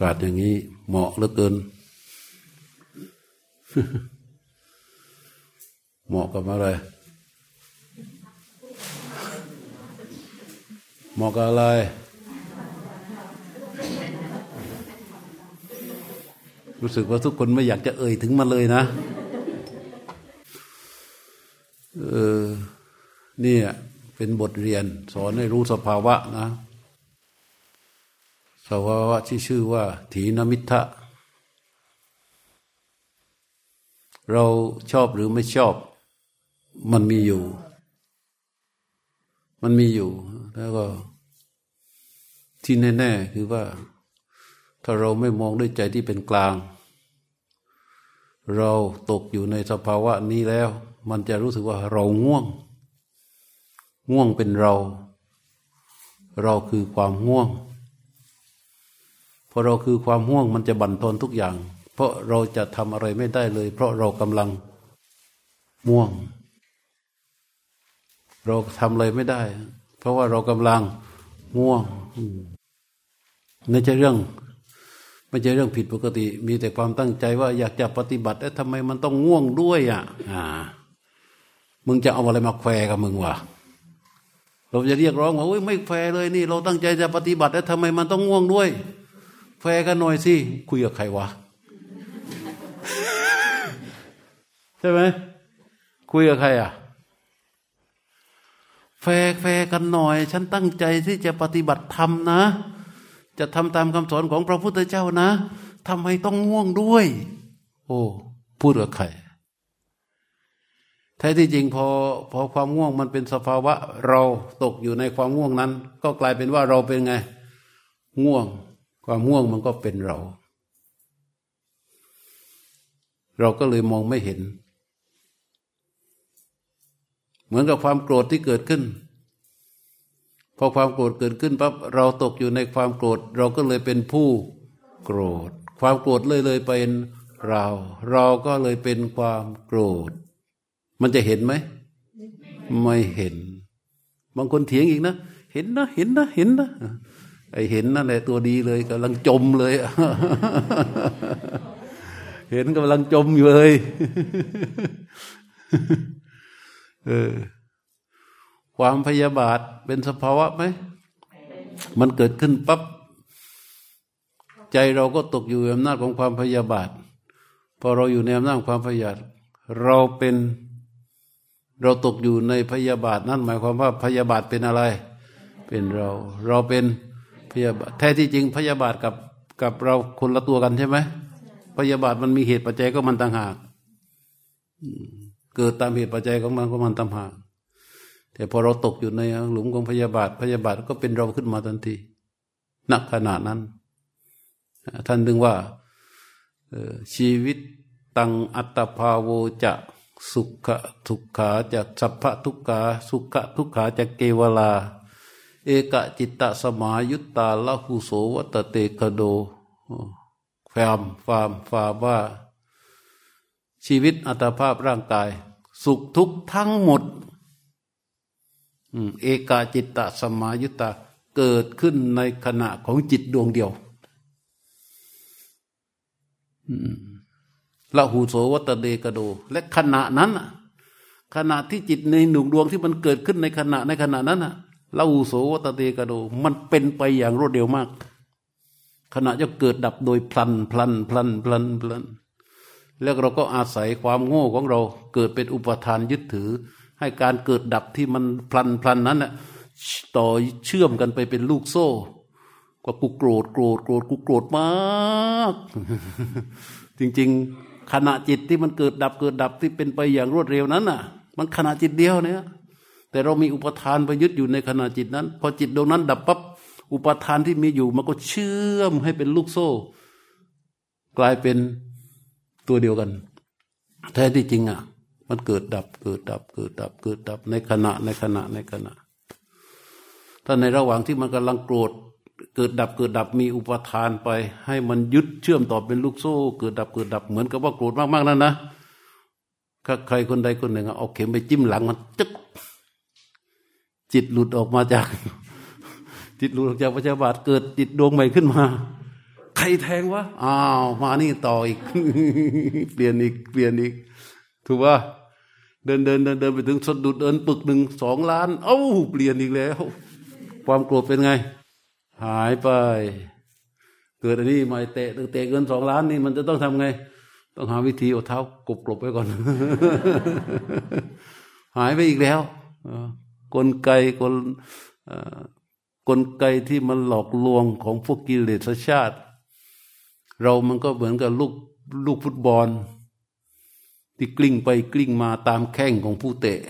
กาศอย่างนี้เหมาะเหลือเกิน เหมาะกับอะไร เหมาะกับอะไร รู้สึกว่าทุกคนไม่อยากจะเอ่ยถึงมันเลยนะเออเนี่ยเป็นบทเรียน สอนให้รู้สภาวะนะ สภาวะที่ชื่อว่า ถีนมิทะเราชอบหรือไม่ชอบ มันมีอยู่ มันมีอยู่ แล้วก็ที่แน่ๆคือว่า ถ้าเราไม่มองด้วยใจที่เป็นกลาง เราตกอยู่ในสภาวะนี้แล้ว มันจะรู้สึกว่าเราง่วง ง่วงเป็นเรา เราคือความง่วง พอเราคือความง่วงมันจะบั่นทอนทุกอย่าง เพราะเราจะทำอะไรไม่ได้เลย เพราะเรากำลังม่วง เราทำอะไรไม่ได้ เพราะว่าเรากำลังง่วงไม่ใช่เรื่อง ไม่ใช่เรื่องผิดปกติ มีแต่ความตั้งใจว่าอยากจะปฏิบัติแต่ทำไมมันต้องง่วงด้วยอะ อ่า มึงจะเอาอะไรมาแควกับมึงวะเราจะเรียกร้องว่าไม่แฟเลยนี่ เราตั้งใจจะปฏิบัติแล้วทำไมมันต้องง่วงด้วย แฟกันหน่อยสิ คุยกับใครวะ ใช่ไหมคุยกับใครอะ แฟแฟกันหน่อย ฉันตั้งใจที่จะปฏิบัติธรรมนะ จะทำตามคำสอนของพระพุทธเจ้านะทำไมต้องง่วงด้วย โอ้พูดกับใครแท้ที่จริงพอพอความง่วงมันเป็นสภาวะ เราตกอยู่ในความง่วงนั้น ก็กลายเป็นว่าเราเป็นไง ง่วง ความง่วงมันก็เป็นเรา เราก็เลยมองไม่เห็น เหมือนกับความโกรธที่เกิดขึ้น พอความโกรธเกิดขึ้นปั๊บเราตกอยู่ในความโกรธ เราก็เลยเป็นผู้โกรธ ความโกรธเลยเลยเป็นเรา เราก็เลยเป็นความโกรธ มันจะเห็นไหม ไม่เห็น บางคนเถียงอีกนะ เห็นนะ เห็นนะ เห็นนะ ไอเห็นนั่นแหละตัวดีเลยกำลังจมเลย เห็นกำลังจมอยู่เลยเออความพยาบาทเป็นสภาวะไหม มันเกิดขึ้นปับ๊บใจเราก็ตกอยู่ในอำนาจของความพยาบาท พอเราอยู่ในอำนาจความพยาบาทเราเป็นเราตกอยู่ในพยาบาทนั่นหมายความว่าพยาบาทเป็นอะไร เป็นเรา เราเป็น พยาบาทแท้ที่จริงพยาบาทกับกับเราคนละตัวกันใช่ไหมพยาบาทมันมีเหตุปัจจัยก็มันต่างหากเกิดตามเหตุปัจจัยของมันของมันตามหาแต่พอเราตกอยู่ในหลุมของพยาบาทพยาบาทก็เป็นเราขึ้นมาทันทีนักขนาดนั้น ท่านดึงว่าชีวิตตังอัตภาโวจะสุขทุกขาจะสัพพทุกขาสุขทุกขาจะเกวลา เอกจิตตสมายุตตาละหุโสวัตเตคโดฟมฟามฟาว่า ชีวิตอัตภาพร่างกาย สุขทุกข์ทั้งหมดเอกาจิตตสมายุตตาเกิดขึ้นในขณะของจิตดวงเดียวละหูโสวัตเดกโด และขณะนั้นขณะที่จิตในหนุ่งดวงที่มันเกิดขึ้นในขณะในขณะนั้นละ หูโสวตเดกโด มันเป็นไปอย่างรวดเร็วมาก ขณะจะเกิดดับโดยพลันพลันพลันพลันพลัน แล้วเราก็อาศัยความโง่ของเราเกิดเป็นอุปทานยึดถือ ให้การเกิดดับที่มันพลันพลันนั้นน่ะต่อเชื่อมกันไปเป็นลูกโซ่ก็กูโกรธโกรธโกรธกูโกรธมาก จริง ๆ ขณะจิตที่มันเกิดดับเกิดดับที่เป็นไปอย่างรวดเร็วนั้นน่ะ มันขณะจิตเดียวเนี่ย แต่เรามีอุปทานไปยึดอยู่ในขณะจิตนั้น พอจิตดวงนั้นดับปั๊บอุปทานที่มีอยู่มันก็เชื่อมให้เป็นลูกโซ่ กลายเป็นตัวเดียวกัน แท้ที่จริงอะ มันเกิดดับเกิดดับ เกิดดับ เกิดดับในขณะในขณะในขณะถ้าในระหว่างที่มันกำลังโกรธเกิดดับเกิดดับมีอุปทานไป ให้มันยึดเชื่อมต่อเป็นลูกโซ่ เกิดดับเกิดดับเหมือนกับว่าโกรธมากๆนั่นนะถ้าใครคนใดคนหนึ่งเอาเข็มไปจิ้มหลังมันจึ๊ก จิตหลุดออกมาจาก จิตหลุดออกจากพระเจ้าบาทเกิดจิตดวงใหม่ขึ้นมาขใครแทงวะอ้าวมานี่ต่ออีก เปลี่ยนอีกเปลี่ยนอีก ถูกป่ะเดินเดินเดินเดินไปถึงสะดุดเดินปึกหนึ่งสองล้าน เอ้าเปลี่ยนอีกแล้ว ความโกรธเป็นไง หายไป เกิดอันนี้มาเตะเตะเงินสองล้านนี่มันจะต้องทำไง ต้องหาวิธีเอาเท้ากบกลบไว้ก่อน หายไปอีกแล้ว กลไกกลกลไกที่มันหลอกลวงของพวกกิเลสชาติ เรามันก็เหมือนกับลูกลูกฟุตบอล ที่กลิ้งไปกลิ้งมาตามแข้งของผู้เตะ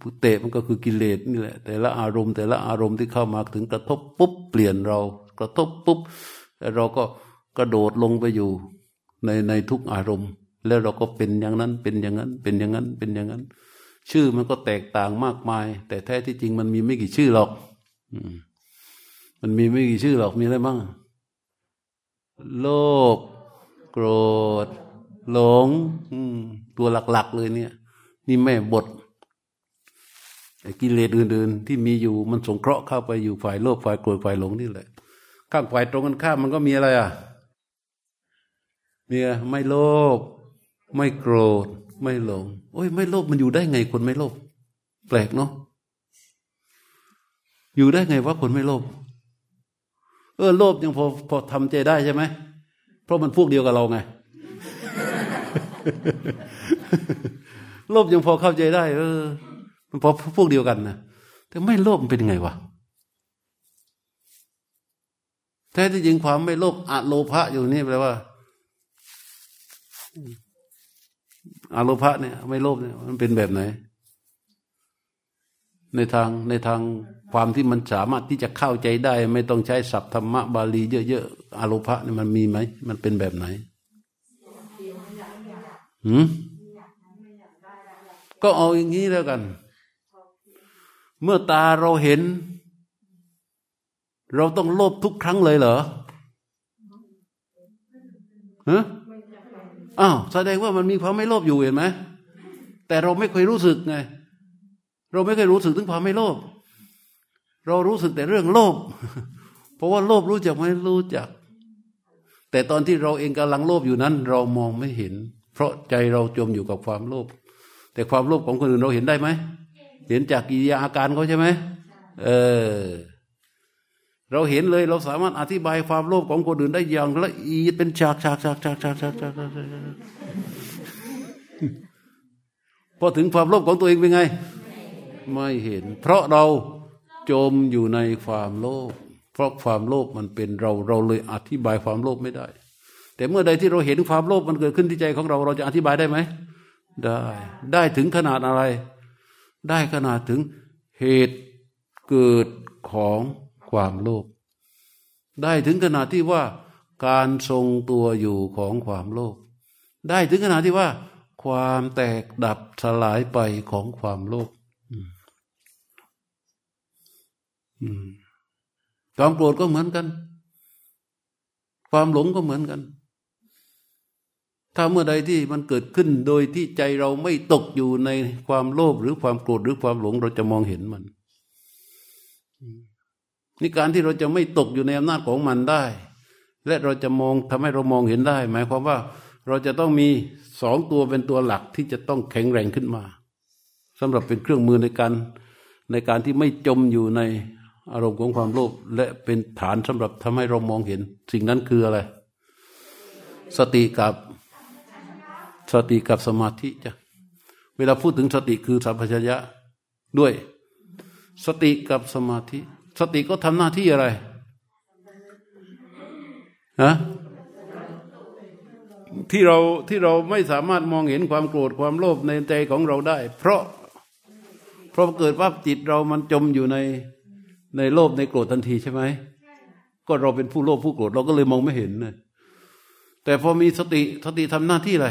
ผู้เตะมันก็คือกิเลสนี่แหละ แต่ละอารมณ์ แต่ละอารมณ์ที่เข้ามาถึงกระทบปุ๊บเปลี่ยนเรา กระทบปุ๊บแล้วเราก็กระโดดลงไปอยู่ในในทุกอารมณ์ แล้วเราก็เป็นอย่างนั้นเป็นอย่างนั้นเป็นอย่างนั้นเป็นอย่างนั้น ชื่อมันก็แตกต่างมากมาย แต่แท้ที่จริงมันมีไม่กี่ชื่อหรอกมันมีไม่กี่ชื่อหรอกมีอะไรบ้างโลภโกรธ หลงตัวหลัก ๆ เลยเนี่ย นี่แม่บทกิเลสอื่น ๆ ที่มีอยู่มันสงเคราะห์เข้าไปอยู่ฝ่ายโลภฝ่ายโกรธฝ่ายหลงนี่แหละ ข้างฝ่ายตรงกันข้ามมันก็มีอะไรอะมีไม่โลภไม่โกรธ ไม่หลง โอ้ย ไม่โลภมันอยู่ได้ไงคนไม่โลภแปลกเนาะอยู่ได้ไงว่าคนไม่โลภเออโลภยังพอพอทำใจได้ใช่ไหมเพราะมันพวกเดียวกับเราไงโลภยังพอเข้าใจได้ เออ มันพอพวกเดียวกันนะแต่ไม่โลภมันเป็นไงวะแท้ที่จริงความไม่โลภอะโลภะอยู่นี่แปลว่า อาโลภะเนี่ย ไม่โลภเนี่ยมันเป็นแบบไหน ในทางในทางความที่มันสามารถที่จะเข้าใจได้ ไม่ต้องใช้ศัพท์ธรรมะบาลีเยอะๆอาโลภะเนี่ยมันมีไหมมันเป็นแบบไหนหืมก็เอาอย่างนี้แล้วกัน เมื่อตาเราเห็น เราต้องโลภทุกครั้งเลยเหรอฮะ อ้าวแสดงว่ามันมีความไม่โลภอยู่เห็นไหมแต่เราไม่เคยรู้สึกไง เราไม่เคยรู้สึกถึงความไม่โลภเรารู้สึกแต่เรื่องโลภเพราะว่าโลภรู้จักไหมรู้จัก แต่ตอนที่เราเองกำลังโลภอยู่นั้น เรามองไม่เห็น เพราะใจเราจมอยู่กับความโลภแต่ความโลภของคนอื่นเราเห็นได้ไหมเห็นจากกิริยาอาการเขาใช่ไหมเออ เราเห็นเลยเราสามารถอธิบายความโลภของคนอื่นได้อย่างละเอียดเป็นฉากฉากฉากฉากฉากฉากฉากพอถึงความโลภของตัวเองเป็นไง ไม่เห็น เพราะเราจมอยู่ในความโลภเพราะความโลภมันเป็นเราเราเลยอธิบายความโลภไม่ได้ แต่เมื่อใดที่เราเห็นความโลภมันเกิดขึ้นที่ใจของเราเราจะอธิบายได้ไหมได้ ได้ถึงขนาดอะไร ได้ขนาดถึงเหตุเกิดของ ความโลภได้ถึงขนาดที่ว่า การทรงตัวอยู่ของความโลภได้ถึงขนาดที่ว่า ความแตกดับสลายไปของความโลภความโกรธก็เหมือนกัน ความหลงก็เหมือนกัน ถ้าเมื่อใดที่มันเกิดขึ้นโดยที่ใจเราไม่ตกอยู่ในความโลภหรือความโกรธหรือความหลงเราจะมองเห็นมัน นี่การที่เราจะไม่ตกอยู่ในอำนาจของมันได้ และเราจะมองทำให้เรามองเห็นได้ หมายความว่าเราจะต้องมีสองตัวเป็นตัวหลักที่จะต้องแข็งแรงขึ้นมาสำหรับเป็นเครื่องมือในการในการที่ไม่จมอยู่ในอารมณ์ของความโลภและเป็นฐานสำหรับทำให้เรามองเห็น สิ่งนั้นคืออะไร สติกับสติกับสมาธิจ้ะเวลาพูดถึงสติคือสัมปชัญญะด้วย สติกับสมาธิ สติก็ทำหน้าที่อะไรฮะที่เราที่เราไม่สามารถมองเห็นความโกรธความโลภในใจของเราได้ เพราะเพราะเกิดว่าจิตเรามันจมอยู่ในในโลภในโกรธทันทีใช่ไหมก็เราเป็นผู้โลภผู้โกรธเราก็เลยมองไม่เห็นนะแต่พอมีสติสติทำหน้าที่อะไร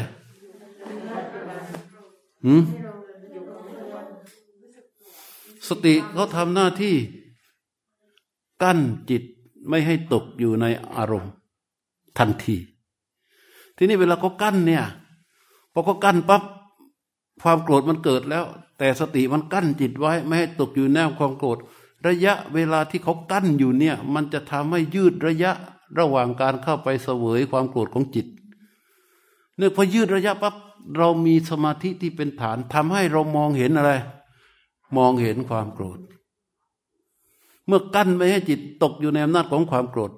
หืมสติเขาทำหน้าที่ กั้นจิตไม่ให้ตกอยู่ในอารมณ์ทันที ทีนี้เวลาเขากั้นเนี่ยพอเขากั้นปั๊บความโกรธมันเกิดแล้ว แต่สติมันกั้นจิตไว้ ไม่ให้ตกอยู่แนวความโกรธ ระยะเวลาที่เขากั้นอยู่เนี่ย มันจะทำให้ยืดระยะระหว่างการเข้าไปเสวยความโกรธของจิต เนื่องพอยืดระยะปั๊บเรามีสมาธิที่เป็นฐานทำให้เรามองเห็นอะไร มองเห็นความโกรธ เมื่อกั้นไม่ให้จิตตกอยู่ในอำนาจของความโกรธ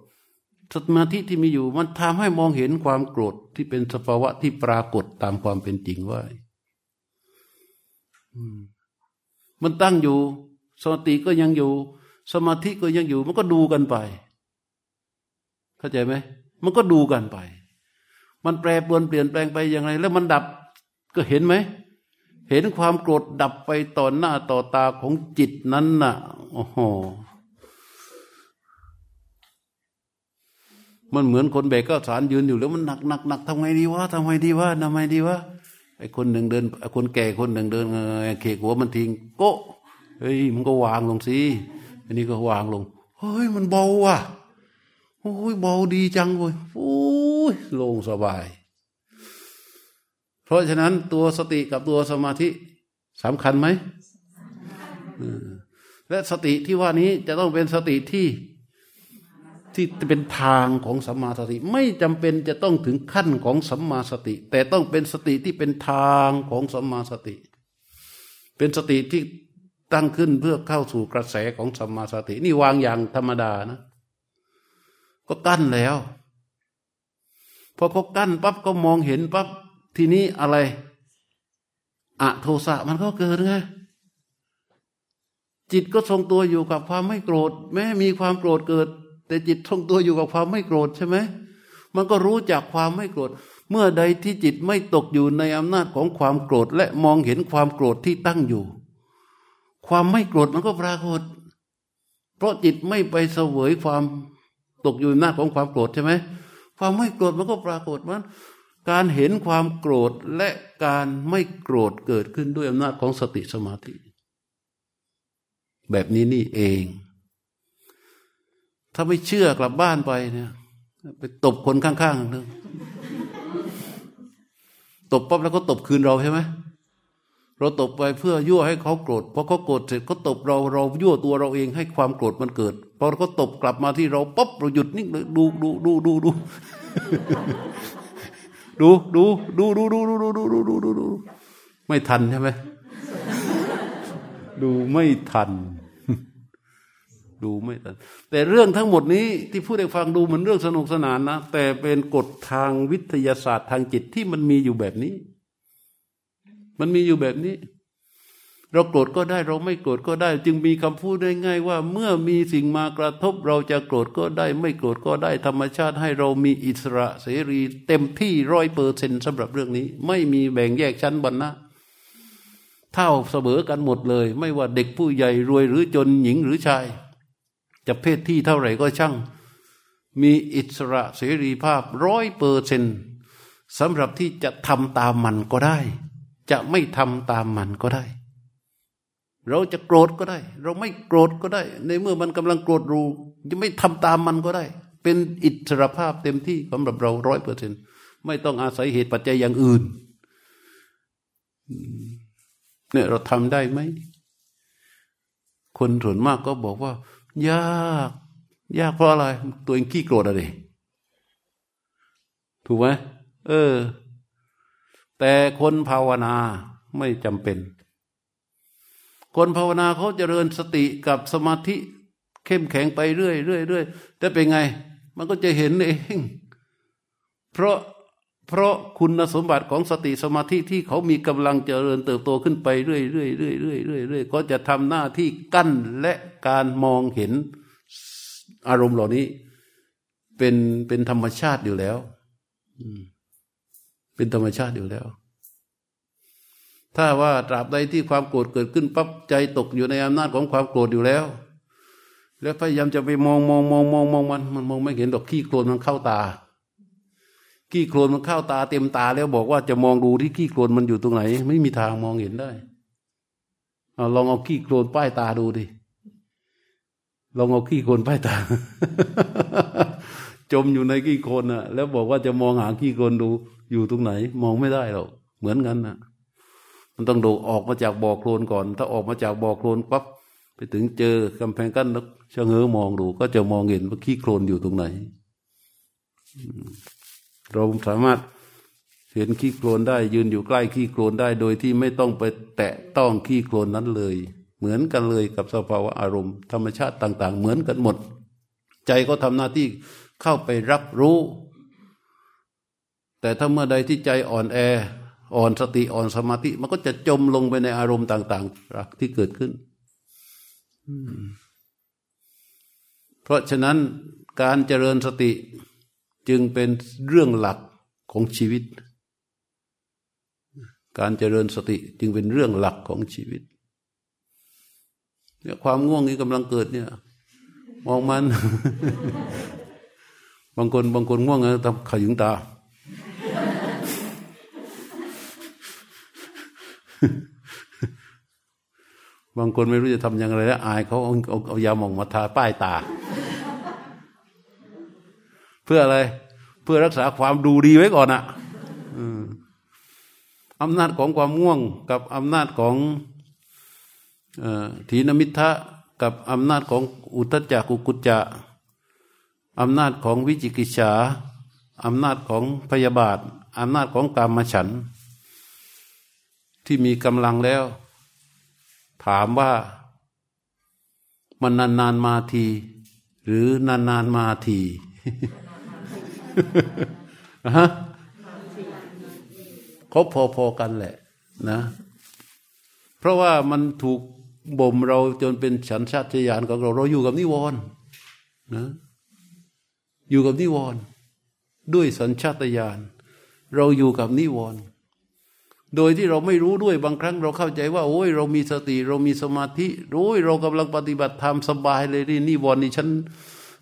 สมาธิที่มีอยู่มันทำให้มองเห็นความโกรธที่เป็นสภาวะที่ปรากฏตามความเป็นจริงว่ามันตั้งอยู่สมาธิก็ยังอยู่ สมาธิก็ยังอยู่ มันก็ดูกันไป เข้าใจไหมมันก็ดูกันไป มันแปรปรวนเปลี่ยนแปลงไปอย่างไร แล้วมันดับก็เห็นไหม เห็นความโกรธดับไปต่อหน้าต่อตาของจิตนั้นน่ะ โอ้โห มันเหมือนคนแบกก็สารยืนอยู่แล้วมันหนักหนักหนักทำไงดีวะทำไงดีวะทำไงดีวะไอ้คนหนึ่งเดินคนแก่คนหนึ่งเดินเขกหัวมันทิ้งโกเฮ้ยมันก็วางลงสิอันนี้ก็วางลงเฮ้ยมันเบาว่ะโอ้ยเบาดีจังเว้ยโอ้ยโล่งสบาย เพราะฉะนั้นตัวสติกับตัวสมาธิสำคัญไหมและสติที่ว่านี้จะต้องเป็นสติที่ ที่เป็นทางของสัมมาสติ ไม่จำเป็นจะต้องถึงขั้นของสัมมาสติ แต่ต้องเป็นสติที่เป็นทางของสัมมาสติ เป็นสติที่ตั้งขึ้นเพื่อเข้าสู่กระแสของสัมมาสติ นี่วางอย่างธรรมดานะ ก็กั้นแล้วพอเขากั้นปั๊บก็มองเห็นปั๊บทีนี้อะไรอะโทสะมันก็เกิดไงจิตก็ทรงตัวอยู่กับความไม่โกรธ แม้มีความโกรธเกิด แต่จิตทรงตัวอยู่กับความไม่โกรธใช่ไหมมันก็รู้จักความไม่โกรธ เมื่อใดที่จิตไม่ตกอยู่ในอำนาจของความโกรธ และมองเห็นความโกรธที่ตั้งอยู่ ความไม่โกรธมันก็ปรากฏ เพราะจิตไม่ไปเสวยความตกอยู่ในอำนาจของความโกรธใช่ไหมความไม่โกรธมันก็ปรากฏมันการเห็นความโกรธและการไม่โกรธเกิดขึ้นด้วยอำนาจของสติสมาธิ แบบนี้นี่เอง ถ้าไม่เชื่อกลับบ้านไปเนี่ย ไปตบคนข้างๆนึงตบปั๊บแล้วก็ตบคืนเราใช่ไหมเราตบไปเพื่อยั่วให้เขาโกรธพอเขาโกรธเสร็จเขาตบเราเรายั่วตัวเราเองให้ความโกรธมันเกิดพอเขาตบกลับมาที่เราปั๊บเราหยุดนิ่งเลยดูดูดูดูดูดูดูดูดูดูดูดูดูดูดูดูไม่ทันใช่ไหมดูไม่ทัน ดูไม่ทันแต่เรื่องทั้งหมดนี้ที่พูดให้ฟังดูเหมือนเรื่องสนุกสนานนะ แต่เป็นกฎทางวิทยาศาสตร์ทางจิตที่มันมีอยู่แบบนี้ มันมีอยู่แบบนี้ เราโกรธก็ได้เราไม่โกรธก็ได้ จึงมีคำพูดได้ง่ายว่า เมื่อมีสิ่งมากระทบ เราจะโกรธก็ได้ ไม่โกรธก็ได้ ธรรมชาติให้เรามีอิสระเสรี เต็มที่ร้อยเปอร์เซ็นสำหรับเรื่องนี้ ไม่มีแบ่งแยกชั้นบรรณะเท่าเสมอกันหมดเลย ไม่ว่าเด็กผู้ใหญ่รวยหรือจนหญิงหรือชาย จะเพศที่เท่าไหร่ก็ช่าง มีอิสระเสรีภาพร้อยเปอร์เซนสำหรับที่จะทำตามมันก็ได้ จะไม่ทำตามมันก็ได้ เราจะโกรธก็ได้ เราไม่โกรธก็ได้ ในเมื่อมันกำลังโกรธรูจะไม่ทำตามมันก็ได้ เป็นอิสระภาพเต็มที่สำหรับเราร้อยเปอร์เซนไม่ต้องอาศัยเหตุปัจจัยอย่างอื่นเนี่ยเราทำได้ไหม คนส่วนมากก็บอกว่า ยาก ยากเพราะอะไร ตัวเองขี้โกรธอะไรถูกไหมเออ แต่คนภาวนาไม่จำเป็น คนภาวนาเขาเจริญสติกับสมาธิเข้มแข็งไปเรื่อยเรื่อยเรื่อยแต่เป็นไง มันก็จะเห็นเอง เพราะ เพราะคุณสมบัติของสติสมาธิที่เขามีกำลังเจริญเติบโตขึ้นไปเรื่อยเรื่อยเรื่อยเรื่อยเรื่อยเรื่อยก็จะทำหน้าที่กั้นและการมองเห็นอารมณ์เหล่านี้ เป็นเป็นธรรมชาติอยู่แล้วเป็นธรรมชาติอยู่แล้ว ถ้าว่าตราบใดที่ความโกรธเกิดขึ้นปั๊บใจตกอยู่ในอำนาจของความโกรธอยู่แล้ว แล้วพยายามจะไปมองมองมองมองมองมัน มันมองไม่เห็นดอกขี้โคลนมันเข้าตา ขี้โคลนมันเข้าตาเต็มตาแล้วบอกว่าจะมองดูที่ขี้โคลนมันอยู่ตรงไหน ไม่มีทางมองเห็นได้เอาลองเอาขี้โคลนป้ายตาดูดิลองเอาขี้โคลนป้ายตา จมอยู่ในขี้โคลนอะแล้วบอกว่าจะมองหาขี้โคลนดูอยู่ตรงไหน มองไม่ได้หรอกเหมือนกันนะมันต้องดูออกมาจากบ่อโคลนก่อน ถ้าออกมาจากบ่อโคลนปั๊บไปถึงเจอกำแพงกั้นแล้วชะเง้อมองดู ก็จะมองเห็นว่าขี้โคลนอยู่ตรงไหน เราสามารถเห็นขี้โคลนได้ ยืนอยู่ใกล้ขี้โคลนได้ โดยที่ไม่ต้องไปแตะต้องขี้โคลนนั้นเลย เหมือนกันเลยกับสภาวะอารมณ์ ธรรมชาติต่าง ๆ เหมือนกันหมด ใจก็ทำหน้าที่เข้าไปรับรู้ แต่ถ้าเมื่อใดที่ใจอ่อนแอ อ่อนสติอ่อนสมาธิ มันก็จะจมลงไปในอารมณ์ต่างๆที่เกิดขึ้นเพราะฉะนั้นการเจริญสติ จึงเป็นเรื่องหลักของชีวิต การเจริญสติจึงเป็นเรื่องหลักของชีวิตเนี่ยความง่วงนี้กำลังเกิดเนี่ย มองมัน บางคนบางคนง่วงนะทำขยุงตา บางคนไม่รู้จะทำยังไงแล้วอายเขาเอาเอายาหมองมาทาป้ายตา พื่ออะไร เพื่อรักษาความดูดีไว้ก่อนอะอำนาจของความง่วง กับอำนาจของถีนมิทะกับอำนาจของอุทจักกุกุจจะอำนาจของวิจิกิจฉาอำนาจของพยาบาทอำนาจของกามฉัน ที่มีกำลังแล้ว ถามว่ามันนานๆมาที หรือนานๆมาที ฮะเขาพอๆกันแหละ นะ เพราะว่ามันถูกบ่มเราจนเป็นฉันชาติยานของเราเราอยู่กับนิวรณ์นะ อยู่กับนิวรณ์ด้วยสัญชาตญาณเราอยู่กับนิวรณ์โดยที่เราไม่รู้ด้วยบางครั้งเราเข้าใจว่า โอ้ยเรามีสติ เรามีสมาธิรู้ยเรากำลังปฏิบัติธรรมสบายเลยนี่นิวรณ์นี่ฉัน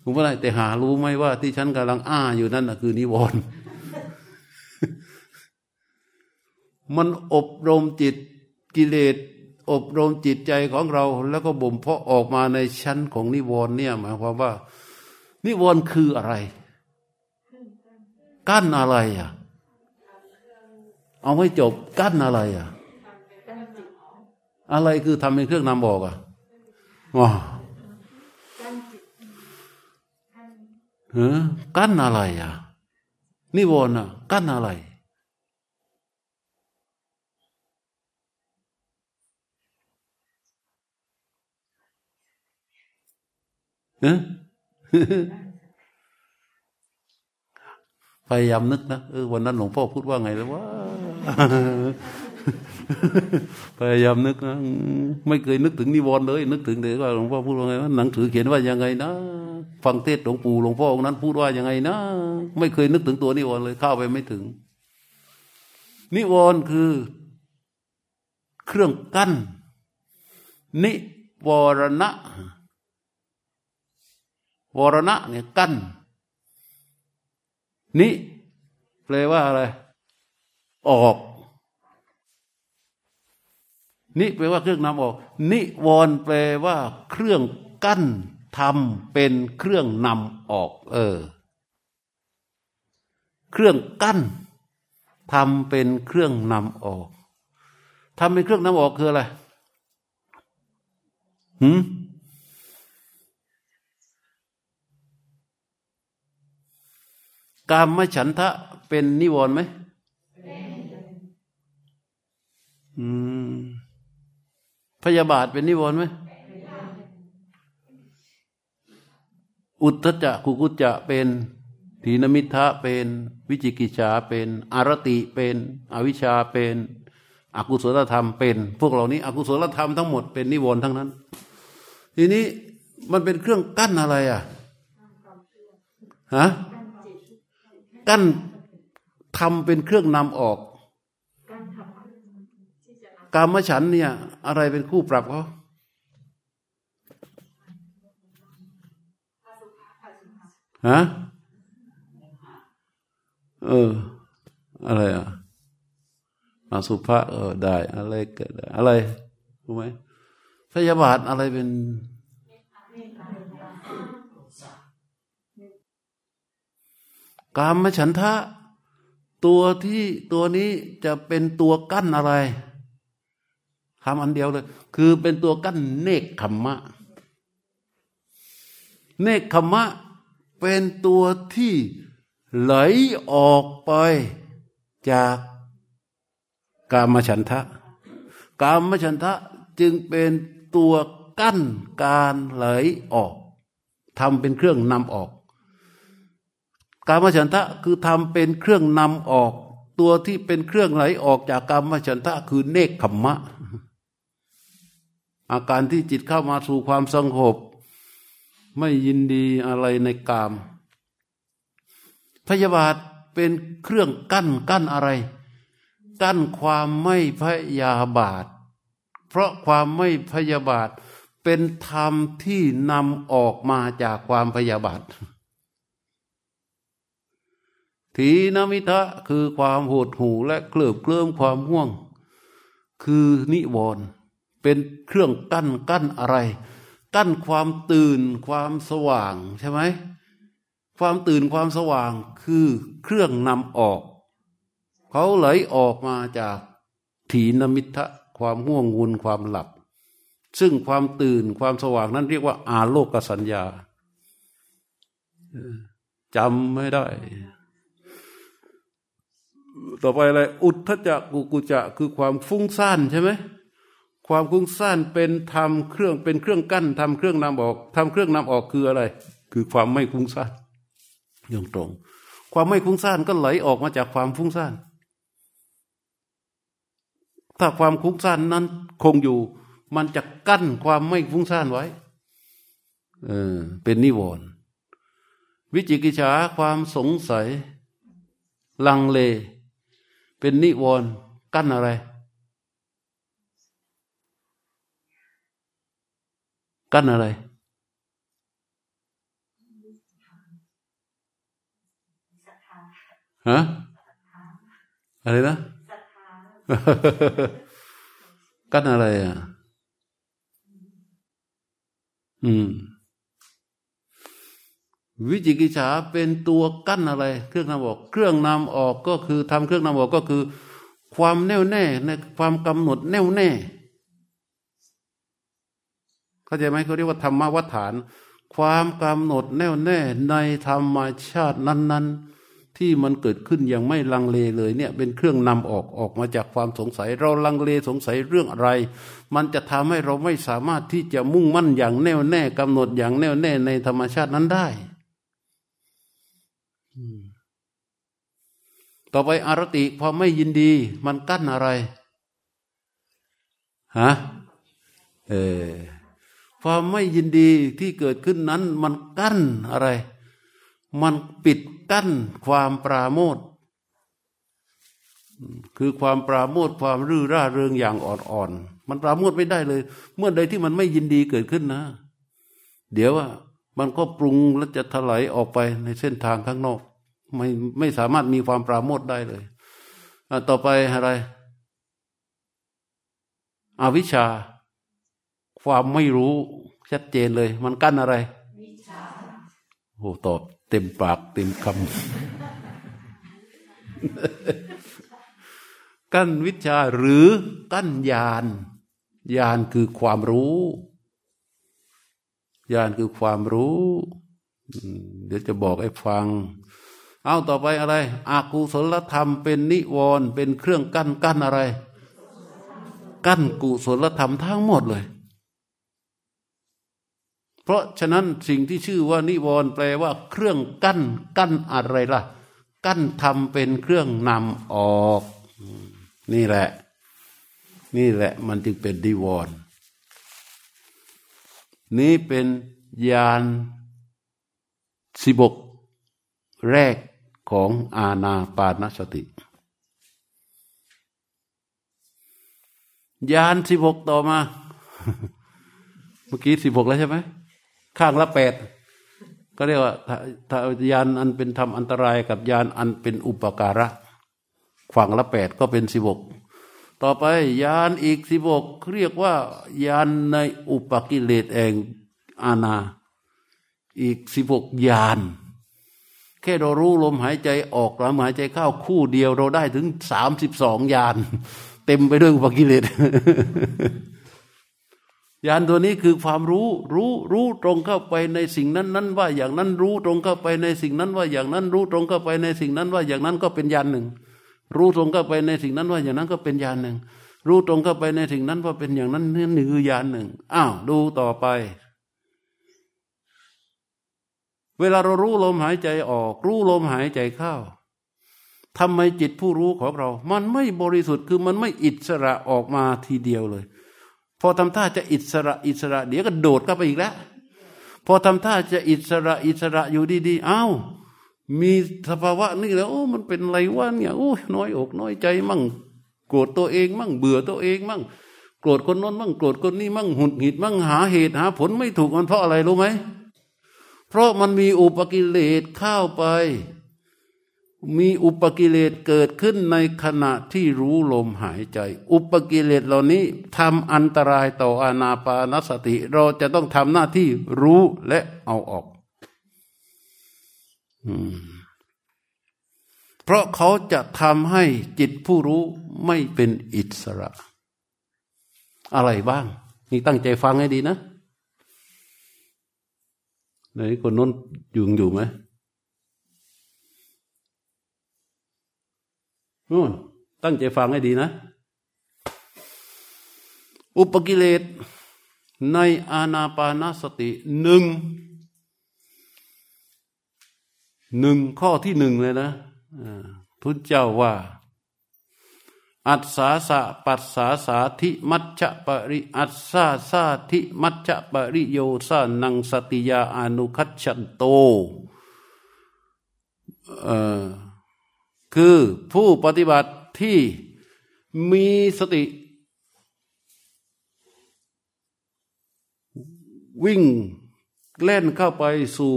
ผมว่าแต่หารู้ไหมว่าที่ฉันกำลังอ้าอยู่นั่นนะคือนิวรณ์มันอบรมจิตกิเลสอบรมจิตใจของเรา แล้วก็บ่มเพาะออกมาในชั้นของนิวรณ์เนี่ย หมายความว่า นิวรณ์คืออะไร กั้นอะไรอะ เอาไม่จบกั้นอะไรอะ อะไรคือทำเป็นเครื่องนำบอกอะว้า เออกั้นอะไรอะนิวรณ์อะกั้นอะไรพยายามนึกนะเออวันนั้นหลวงพ่อพูดว่าไงแล้วว่าพยายามนึกนะไม่เคยนึกถึงนิวรณ์เลย นึกถึงแต่ว่าหลวงพ่อพูดว่าไงว่าหนังสือเขียนว่ายังไงนะ ฟังเทศหลวงปู่หลวงพ่อองค์นั้น พูดว่ายังไงนะ ไม่เคยนึกถึงตัวนิวรณ์เลย เข้าไปไม่ถึง นิวรณ์คือ เครื่องกั้น นิวรณะวรณะเนี่ยกั้น นิแปลว่าอะไร ออก นิแปลว่าเครื่องนำออก นิวรแปลว่า เครื่องกั้น ทำเป็นเครื่องนำออก เออ เครื่องกั้นทำเป็นเครื่องนำออกทำเป็นเครื่องนำออกคืออะไรหืมกามมฉันทะเป็นนิวรณ์ไหมอืมพยาบาทเป็นนิวรณ์ไหม อุตจะกุกุจะเป็นถีนมิทะเป็น วิจิกิจฉาเป็น อารติเป็น อวิชชาเป็น อกุศลธรรมเป็น พวกเหล่านี้ อกุศลธรรมทั้งหมดเป็นนิวรณ์ทั้งนั้น ทีนี้มันเป็นเครื่องกั้นอะไรอะฮะกั้นทำเป็นเครื่องนำออกกามฉันเนี่ย อะไรเป็นคู่ปรับเขา ฮะเออ อะไรอะอาสุภะเออได้ อะไรเกิดอะไรรู้ไหมพยาบาทอะไรเป็นกามฉันทะ ตัวที่ตัวนี้จะเป็นตัวกั้นอะไรคำอันเดียวเลย คือเป็นตัวกั้นเนกขมมะ เนกขมมะ เป็นตัวที่ไหลออกไปจากกามฉันทะ กามฉันทะจึงเป็นตัวกั้นการไหลออกทำเป็นเครื่องนำออก กามฉันทะคือทำเป็นเครื่องนำออก ตัวที่เป็นเครื่องไหลออกจากกามฉันทะคือเนคขมมะ อาการที่จิตเข้ามาสู่ความสงบ ไม่ยินดีอะไรในกาม พยาบาทเป็นเครื่องกั้นกั้นอะไร กั้นความไม่พยาบาท เพราะความไม่พยาบาท เป็นธรรมที่นำออกมาจากความพยาบาททีนมิทะคือความโหดหูและเคลือบเคลื่อมความห่วง คือนิวรณ์เป็นเครื่องกั้นกั้นอะไร กั้นความตื่นความสว่างใช่ไหมความตื่นความสว่างคือเครื่องนำออก เขาไหลออกมาจากถีนมิทะความง่วงงุนความหลับ ซึ่งความตื่นความสว่างนั้นเรียกว่า อาโลกสัญญาจำไม่ได้ ต่อไปอะไร อุทธจักกุกุจะคือความฟุ้งซ่านใช่ไหม ความฟุ้งซ่านเป็นทำเครื่องเป็นเครื่องกั้นทำเครื่องนำออกทำเครื่องนำออกคืออะไร คือความไม่ฟุ้งซ่านอย่างตรง ความไม่ฟุ้งซ่านก็ไหลออกมาจากความฟุ้งซ่านถ้าความฟุ้งซ่านนั้นคงอยู่ มันจะกั้นความไม่ฟุ้งซ่านไว้ เออ เป็นนิวรณ์วิจิกิจฉาความสงสัย ลังเล เป็นนิวรณ์กั้นอะไร กั้นอะไร ฮะ อะไรนะ กั้นอะไรอะ อืม วิจิกิจฉาเป็นตัวกั้นอะไร เครื่องนำออก เครื่องนำออกก็คือทำเครื่องนำออกก็คือ ความแน่วแน่ในความกำหนดแน่วแน่ เข้าใจไหมเขาเรียกว่าธรรมวัฏฐาน ความกำหนดแน่วแน่ในธรรมชาตินั้น ๆ ที่มันเกิดขึ้นยังไม่ลังเลเลยเนี่ยเป็นเครื่องนำออกออกมาจากความสงสัย เราลังเลสงสัยเรื่องอะไร มันจะทำให้เราไม่สามารถที่จะมุ่งมั่นอย่างแน่วแน่กำหนดอย่างแน่วแน่ในธรรมชาตินั้นได้ต่อไปอารติพอไม่ยินดี มันกั้นอะไรฮะเออ ความไม่ยินดีที่เกิดขึ้นนั้น มันกั้นอะไร มันปิดกั้นความปราโมทคือความปราโมทความรื่อร่าเริงอย่างอ่อนๆมันปราโมทไม่ได้เลย เมื่อใดที่มันไม่ยินดีเกิดขึ้นนะ เดี๋ยวอะมันก็ปรุงแล้วจะถลายออกไปในเส้นทางข้างนอก ไม่ไม่สามารถมีความปราโมทได้เลยต่อไปอะไร อวิชชา ความไม่รู้ชัดเจนเลย มันกั้นอะไรโอ้ตอบเต็มปากเต็มคำ กั้นวิชาหรือกั้นญาณญาณคือความรู้ญาณคือความรู้ เดี๋ยวจะบอกให้ฟัง เอาต่อไปอะไร อากุศลธรรมเป็นนิวรณ์เป็นเครื่องกั้นกั้นอะไร กั้นกุศลธรรมทั้งหมดเลย เพราะฉะนั้นสิ่งที่ชื่อว่านิวรณ์แปลว่า เครื่องกั้น กั้นอะไรล่ะ กั้นทำเป็นเครื่องนำออก นี่แหละ นี่แหละมันจึงเป็นนิวรณ์นี้เป็นยานสิบกแรกของอาณาปานสติยานสิบกต่อมา เมื่อกี้สิบกแล้วใช่ไหม ข้างละแปดก็เรียกว่าถ้ายานอันเป็นธรรมอันตรายกับยานอันเป็นอุปการะฝั่งละแปดก็เป็นสิบกต่อไปยานอีกสิบกเรียกว่ายานในอุปกิเลสเองอาณาอีกสิบกยานแค่เรารู้ลมหายใจออกลมหายใจเข้าคู่เดียวเราได้ถึงสามสิบสองยาน เต็มไปด้วยอุปกิเลส ญาณตัวนี้คือความรู้รู้รู้ตรงเข้าไปในสิ่งนั้นนั้นว่าอย่างนั้นรู้ตรงเข้าไปในสิ่งนั้นว่าอย่างนั้นรู้ตรงเข้าไปในสิ่งนั้นว่าอย่างนั้นก็เป็นญาณหนึ่ง รู้ตรงเข้าไปในสิ่งนั้นว่าอย่างนั้นก็เป็นญาณหนึ่ง รู้ตรงเข้าไปในสิ่งนั้นว่าเป็นอย่างนั้นนี่คือญาณหนึ่งอ้าวดูต่อไป เวลาเรารู้ลมหายใจออก รู้ลมหายใจเข้าทำไมจิตผู้รู้ของเรา มันไม่บริสุทธิ์คือมันไม่อิสระออกมาทีเดียวเลย พอทำท่าจะอิสระอิสระ เดี๋ยวก็โดดเข้าไปอีกแล้ว พอทำท่าจะอิสระอิสระอยู่ดีๆ อ้าว มีสภาวะนี่แล้ว โอ้มันเป็นไรวะเนี่ยโอ้น้อยอกน้อยใจมั่ง โกรธตัวเองมั่ง เบื่อตัวเองมั่ง โกรธคนน้นมั่งโกรธคนนี้มั่งหุดหงิดมั่งหาเหตุหา ผลไม่ถูกมันเพราะอะไรรู้ไหม เพราะมันมีอุปกิเลสเข้าไป มีอุปกิเลสเกิดขึ้นในขณะที่รู้ลมหายใจ อุปกิเลสเหล่านี้ทำอันตรายต่ออานาปานสติ เราจะต้องทำหน้าที่รู้และเอาออกเพราะเขาจะทำให้จิตผู้รู้ไม่เป็นอิสระ อะไรบ้าง นี่ตั้งใจฟังให้ดีนะไหนคนน้นยู่อยู่ไหม นู่น ตั้งใจฟังให้ดีนะ อุปกิเลสในอาณาปานาสติหนึ่งหนึ่งข้อที่หนึ่งเลยนะทุนเจ้าว่า อัศสาสะปัสสาสาธิมัชฌปริอัศสาสาธิมัชฌปริโยสานังสติยาอนุคัจฉันโตเอ่อ คือผู้ปฏิบัติที่มีสติ วิ่งเล่นเข้าไปสู่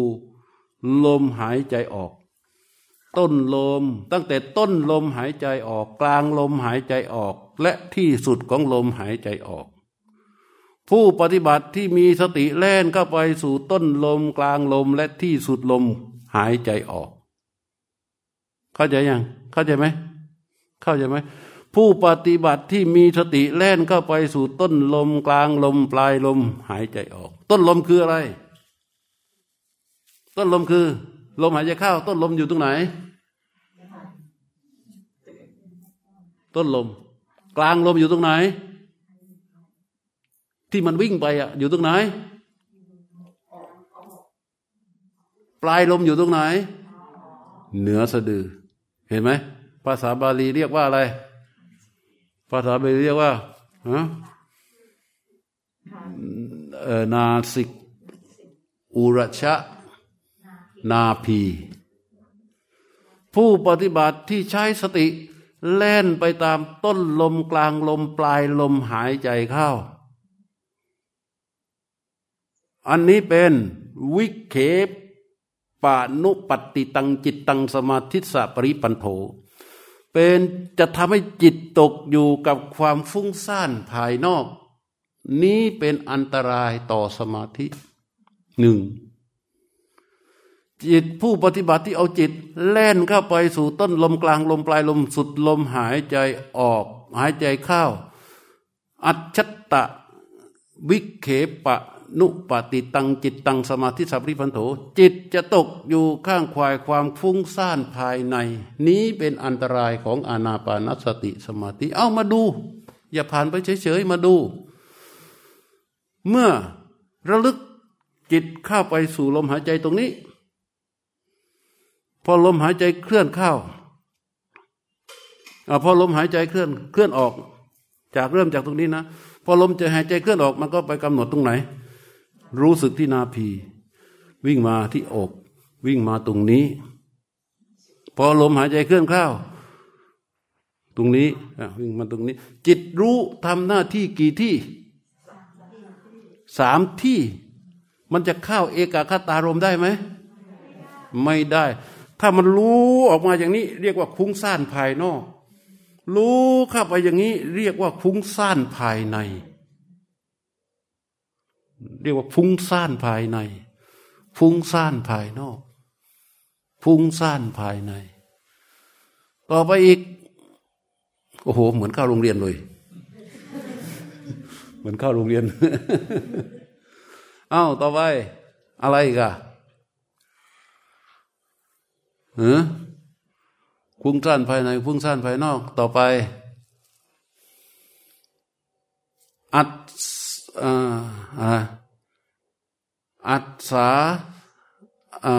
ลมหายใจออก ต้นลมตั้งแต่ต้นลมหายใจออก กลางลมหายใจออก และที่สุดของลมหายใจออก ผู้ปฏิบัติที่มีสติแล่นเข้าไปสู่ต้นลมกลางลมและที่สุดลมหายใจออก เข้าใจยังเข้าใจไหมเข้าใจไหมผู้ปฏิบัติที่มีสติแล่นเข้าไปสู่ต้นลมกลางลมปลายลมหายใจออก ต้นลมคืออะไร ต้นลมคือ ลมหายใจเข้า ต้นลมอยู่ตรงไหน ต้นลม กลางลมอยู่ตรงไหน ที่มันวิ่งไปอะ อยู่ตรงไหน ปลายลมอยู่ตรงไหน เหนือสะดือ เห็นไหมภาษาบาลีเรียกว่าอะไร ภาษาบาลีเรียกว่าฮะนาสิกอุรชะนาพี ผู้ปฏิบัติที่ใช้สติ แล่นไปตามต้นลมกลางลมปลายลมหายใจเข้า อันนี้เป็นวิเคป ปานุปติตังจิตตังสมาธิสะปริปันโธเป็นจะทำให้จิตตกอยู่กับความฟุ้งซ่านภายนอก นี้เป็นอันตรายต่อสมาธิหนึ่งจิตผู้ปฏิบัติที่เอาจิตแล่นเข้าไปสู่ต้นลมกลางลมปลายลมสุดลมหายใจออก หายใจเข้า อัจฉตะวิเคปะ นุปฏิตังจิตตังสมาธิสัพพิพันโถ จิตจะตกอยู่ข้างควายความฟุ้งซ่านภายใน นี้เป็นอันตรายของอานาปานสติสมาธิเอามาดู อย่าผ่านไปเฉยๆมาดู เมื่อระลึกจิตเข้าไปสู่ลมหายใจตรงนี้ พอลมหายใจเคลื่อนเข้าอพอลมหายใจเคลื่อนเคลื่อนออก จากเริ่มจากตรงนี้นะพอลมจะหายใจเคลื่อนออกมันก็ไปกำหนดตรงไหน รู้สึกที่นาพีวิ่งมาที่อก วิ่งมาตรงนี้ พอลมหายใจเคลื่อนเข้าตรงนี้วิ่งมาตรงนี้ จิตรู้ทำหน้าที่กี่ที่สามที่ มันจะเข้าเอกาคตารมได้ไหม ไม่ได้ ถ้ามันรู้ออกมาอย่างนี้ เรียกว่าคุ้งซ่านภายนอก รู้เข้าไปอย่างนี้ เรียกว่าคุ้งซ่านภายใน เรียกว่าฟุ้งซ่านภายใน ฟุ้งซ่านภายนอก ฟุ้งซ่านภายใน ต่อไปอีกโอ้โห เหมือนเข้าโรงเรียนเลย เหมือนเข้าโรงเรียนเอ้าต่อไป อะไรอีกอะหือฟุ้งซ่านภายในฟุ้งซ่านภายนอก ต่อไป อัด อ่าอัดสาอ่า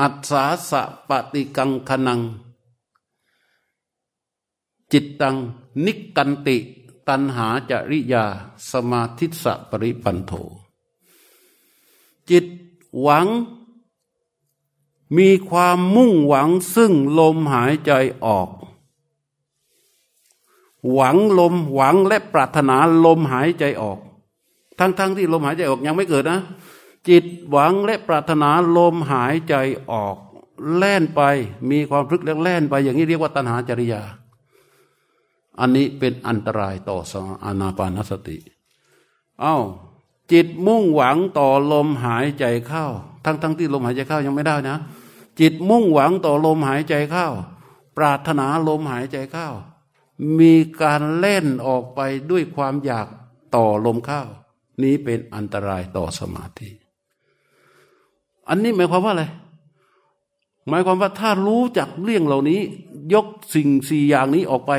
อัศสาสะปฏิกังคนัง จิตตังนิกันติ ตันหาจริยา สมาธิสะปริปันโท จิตหวัง มีความมุ่งหวังซึ่งลมหายใจออก หวังลมหวังและปรารถนาลมหายใจออก ทั้งๆทที่ลมหายใจออกยังไม่เกิดนะ จิตหวังและปรารถนาลมหายใจออก แล่นไปมีความพลึกแล้วแล่นไป อย่างนี้เรียกว่าตัณหาจริยา อันนี้เป็นอันตรายต่อสอานาปานสติ เอา้า จิตมุ่งหวังต่อลมหายใจเข้า ทั้งทั้งที่ลมหายใจเข้ายังไม่ได้นะ จิตมุ่งหวังต่อลมหายใจเข้า ปรารถนาลมหายใจเข้า มีการเล่นออกไปด้วยความอยากต่อลมเข้า นี้เป็นอันตรายต่อสมาธิ อันนี้หมายความว่าอะไร หมายความว่าถ้ารู้จักเรื่องเหล่านี้ ยกสิ่งสี่อย่างนี้ออกไป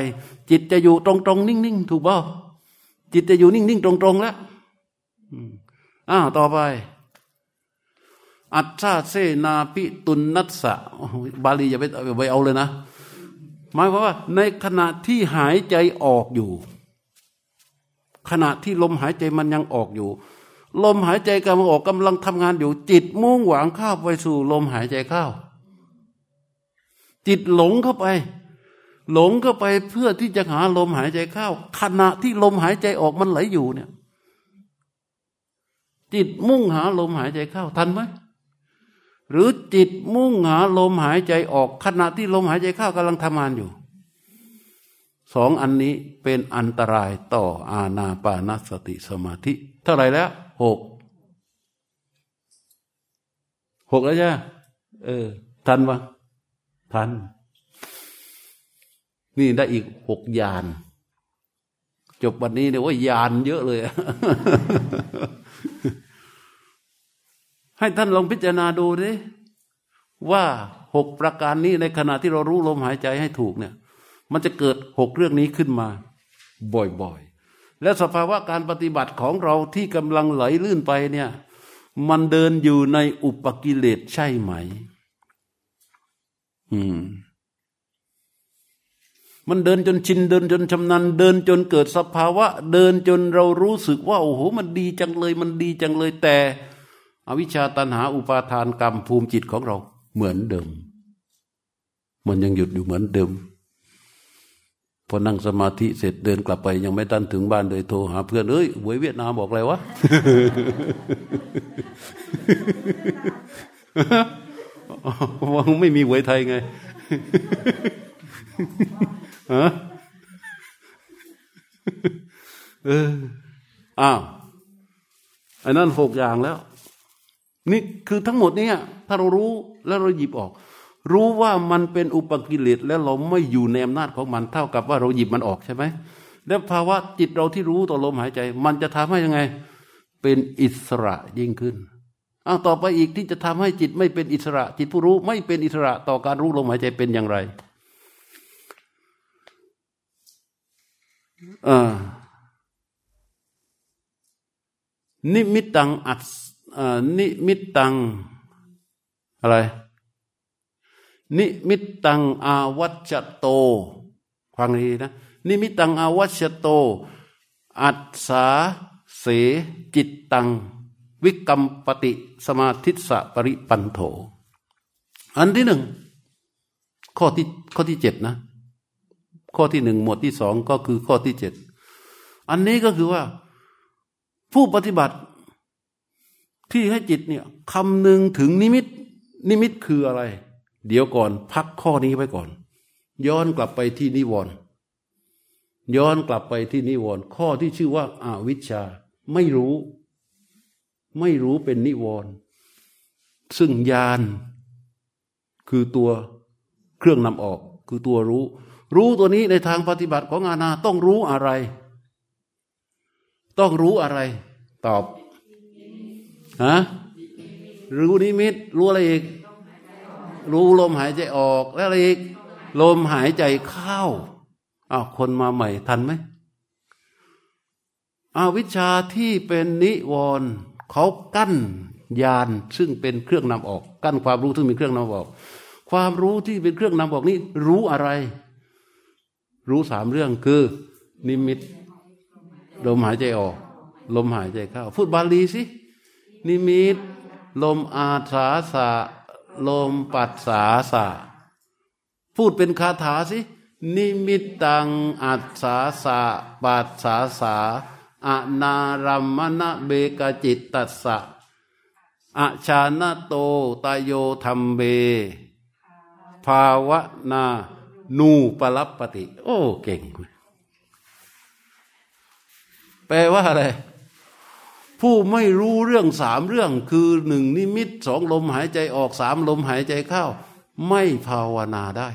จิตจะอยู่ตรงๆนิ่งๆถูกเปล่าจิตจะอยู่นิ่งๆตรงๆแล้วอ้าวต่อไป อัตชาเสนาปิตุนนัสสะบาลีอย่าไปไปเอาเลยนะ หมายความว่าในขณะที่หายใจออกอยู่ ขณะที่ลมหายใจมันยังออกอยู่ ลมหายใจกำลังออกกำลังทำงานอยู่ จิตมุ่งหวังเข้าไปสู่ลมหายใจเข้า จิตหลงเข้าไป หลงเข้าไปเพื่อที่จะหาลมหายใจเข้า ขณะที่ลมหายใจออกมันไหลอยู่เนี่ย จิตมุ่งหาลมหายใจเข้าทันไหม หรือจิตมุ่งหาลมหายใจออกขณะที่ลมหายใจเข้ากำลังทำงานอยู่สองอันนี้เป็นอันตรายต่ออาณาปานสติสมาธิ เท่าไหร่แล้วหกหกแล้วใช่เออ ทันวะทัน นี่ได้อีกหกยาน จบวันนี้เนี่ยว่ายานเยอะเลย ให้ท่านลองพิจารณาดูดิว่าหกประการนี้ในขณะที่เรารู้ลมหายใจให้ถูกเนี่ย มันจะเกิดหกเรื่องนี้ขึ้นมา บ่อยๆ และสภาวะการปฏิบัติของเราที่กำลังไหลลื่นไปเนี่ย มันเดินอยู่ในอุปกิเลสใช่ไหม อืม มันเดินจนชินเดินจนชำนาญเดินจนเกิดสภาวะ เดินจนเรารู้สึกว่าโอ้โหมันดีจังเลย มันดีจังเลยแต่ อวิชชาตันหาอุปาทานกรรมภูมิจิตของเราเหมือนเดิม มันยังหยุดอยู่เหมือนเดิม พอนั่งสมาธิเสร็จเดินกลับไป ยังไม่ทันถึงบ้านเลยโทรหาเพื่อนเอ้ยหวยเวียดนามบอกอะไรวะวังไม่มีหวยไทยไงฮะเอออ้าวอันนั้นหกอย่างแล้ว นี่คือทั้งหมดนี้ถ้าเรารู้แล้วเราหยิบออก รู้ว่ามันเป็นอุปกิเลสแล้วเราไม่อยู่ในอำนาจของมันเท่ากับว่าเราหยิบมันออกใช่ไหมแล้วภาวะจิตเราที่รู้ต่อลมหายใจ มันจะทำให้ยังไง เป็นอิสระยิ่งขึ้นอาต่อไปอีกที่จะทำให้จิตไม่เป็นอิสระ จิตผู้รู้ไม่เป็นอิสระต่อการรู้ลมหายใจเป็นอย่างไรอ่านิมิตตังอัด นิมิตตัง อะไร นิมิตตังอาวัชโตฟังดีนะ นิมิตตังอาวัชโต อัตสาเสจิตตัง วิกรรมปฏิสมาธิสะปริปันโถ อันที่หนึ่ง ข้อที่ข้อที่เจ็ดนะ ข้อที่หนึ่งหมวดที่สองก็คือข้อที่เจ็ดอันนี้ก็คือว่า ผู้ปฏิบัติ ที่ให้จิตเนี่ยคำหนึ่งถึงนิมิต นิมิตคืออะไร เดี๋ยวก่อนพักข้อนี้ไว้ก่อน ย้อนกลับไปที่นิวรณ์ย้อนกลับไปที่นิวรณ์ข้อที่ชื่อว่าอาวิชชา ไม่รู้ ไม่รู้เป็นนิวรณ์ซึ่งญาณคือตัวเครื่องนำออก คือตัวรู้ รู้ตัวนี้ในทางปฏิบัติของอาณาต้องรู้อะไร ต้องรู้อะไร ตอบ ฮะรู้นิมิต รู้อะไรอีก รู้ลมหายใจออกแล้วอะไรอีก ลมหายใจเข้าอ้าวคนมาใหม่ทันไหมอาวิชาที่เป็นนิวรณ์เขากั้นญาณซึ่งเป็นเครื่องนำออก กั้นความรู้ซึ่งเป็นเครื่องนำออก ความรู้ที่เป็นเครื่องนำออกนี้รู้อะไร รู้สามเรื่องคือ นิมิต ลมหายใจออก ลมหายใจเข้า พูดบาลีสิ นิมิต ลมอาสาสะ ลมปัสสาสะ พูดเป็นคาถาสิ นิมิตตังอัสสาสะ ปัสสาสาอนารัมมณเบกจิตตัสสะอาชาณโตตายโยธรรมเบ ภาวนานูปลับปติ โอ้ เก่ง แปลว่าอะไร ผู้ไม่รู้เรื่องสามเรื่องคือหนึ่งนิมิตสองลมหายใจออกสามลมหายใจเข้า ไม่ภาวนาได้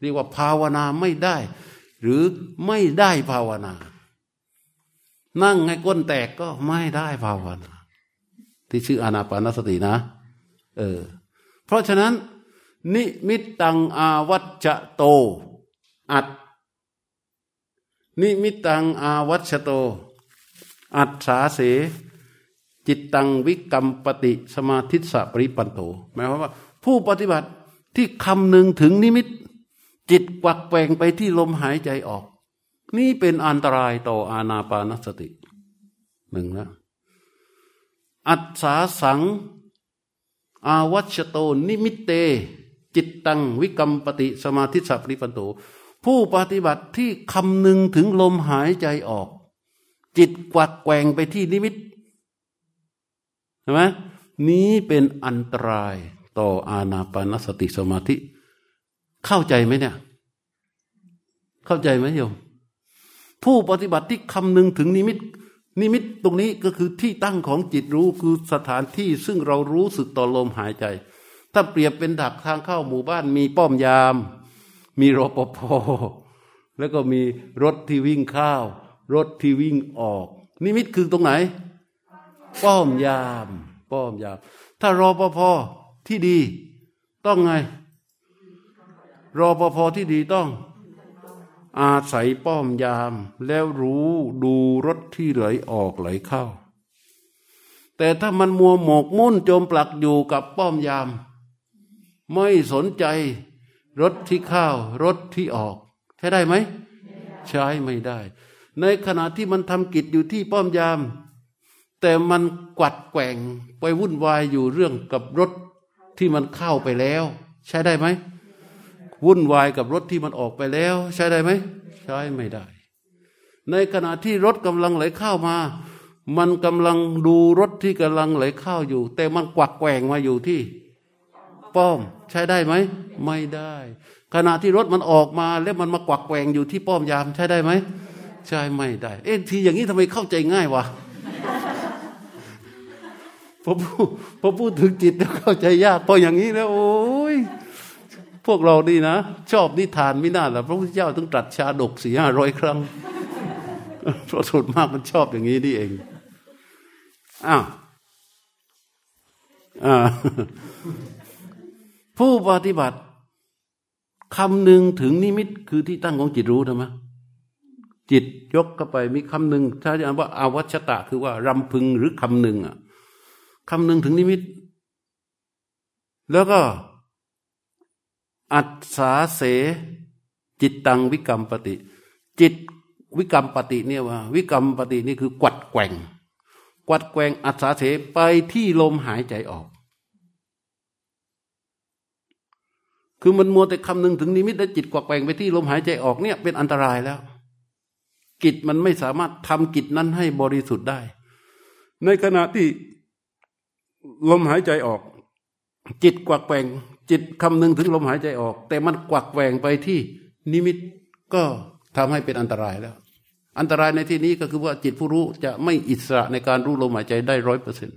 เรียกว่าภาวนาไม่ได้ หรือไม่ได้ภาวนา นั่งให้ก้นแตกก็ไม่ได้ภาวนา ที่ชื่ออานาปานสตินะ เออ เพราะฉะนั้น นิมิตตังอาวัชชโต อัส นิมิตตังอาวัชชโต อัสสาเส จิตตังวิกัมปติสมาธิสสะ ปริปันโถหมายความว่า ผู้ปฏิบัติที่คำหนึ่งถึงนิมิต จิตกวักแปงไปที่ลมหายใจออก นี่เป็นอันตรายต่ออาณาปานสติหนึ่งแล้วอัศสาสัง อาวัชโตนิมิตเต จิตตังวิกรรมปฏิสมาธิสัพริปันโต ผู้ปฏิบัติที่คำหนึ่งถึงลมหายใจออก จิตกวักแกว่งไปที่นิมิต ช่ไหมนี้เป็นอันตรายต่ออาณาปานสติสมาธิ เข้าใจไหมเนี่ย เข้าใจไหมโยม ผู้ปฏิบัติที่คำนึงถึงนิมิต นิมิตตรงนี้ก็คือที่ตั้งของจิตรู้คือสถานที่ซึ่งเรารู้สึกต่อลมหายใจ ถ้าเปรียบเป็นดักทางเข้าหมู่บ้านมีป้อมยาม มีรปภแล้วก็มีรถที่วิ่งเข้ารถที่วิ่งออก นิมิตคือตรงไหน ป้อมยาม ป้อมยาม ถ้ารอปภที่ดี ต้องไง รอปภที่ดีต้อง อาศัยป้อมยาม แล้วรู้ดูรถที่ไหลออกไหลเข้า แต่ถ้ามันมัวหมกมุ่นจมปลักอยู่กับป้อมยาม ไม่สนใจ รถที่เข้ารถที่ออก ใช้ได้ไหม ใช้ไม่ได้ ในขณะที่มันทำกิจอยู่ที่ป้อมยาม แต่มันกวัดแกว่งไปวุ่นวายอยู่เรื่องกับรถที่มันเข้าไปแล้ว ใช้ได้ไหมวุ่นวายกับรถที่มันออกไปแล้ว ใช้ได้ไหมใช้ไม่ได้ ในขณะที่รถกำลังไหลเข้ามา มันกำลังดูรถที่กำลังไหลเข้าอยู่ แต่มันกวักแกว่งมาอยู่ที่ ป้อม ใช้ได้ไหมไม่ได้ ขณะที่รถมันออกมาแล้วมันมากวักแกว่งอยู่ที่ป้อมยาม ใช้ได้ไหมใช่ไม่ได้ เอ๊ะทีอย่างนี้ทำไมเข้าใจง่ายวะ พอพูดพอพูดถึงจิตแล้วเข้าใจยากพออย่างนี้แล้วโอ้ยพวกเรานี่นะ ชอบนิทานไม่น่าละพระพุทธเจ้าต้องตรัสชาดกสี่ห้าร้อยครั้งเพราะสุดมากมันชอบอย่างนี้นี่เองอ้าวผู้ปฏิบัติคำหนึ่งถึงนิมิตคือที่ตั้งของจิตรู้ทำไมจิตยกเข้าไปมีคำหนึ่งถ้าจะอ่านว่าอาวัชตะคือว่ารำพึงหรือคำหนึ่งอะ คำหนึ่งถึงนิมิต แล้วก็ อัศสาเส จิตตังวิกรรมปฏิ จิตวิกรรมปฏิเนี่ยว่า วิกรรมปฏินี่คือ กวัดแกว่ง กวัดแกว่งอัศสาเสไปที่ลมหายใจออก คือมันมัวแต่คำนึงถึงนิมิต และจิตกวัดแกว่งไปที่ลมหายใจออกเนี่ยเป็นอันตรายแล้วกิจมันไม่สามารถทำกิจนั้นให้บริสุทธิ์ได้ ในขณะที่ ลมหายใจออก จิตกวักแกว่งจิตคำนึงถึงลมหายใจออก แต่มันกวักแหวงไปที่นิมิตก็ทำให้เป็นอันตรายแล้ว อันตรายในที่นี้ก็คือว่าจิตผู้รู้จะไม่อิสระในการรู้ลมหายใจได้ร้อยเปอร์เซ็น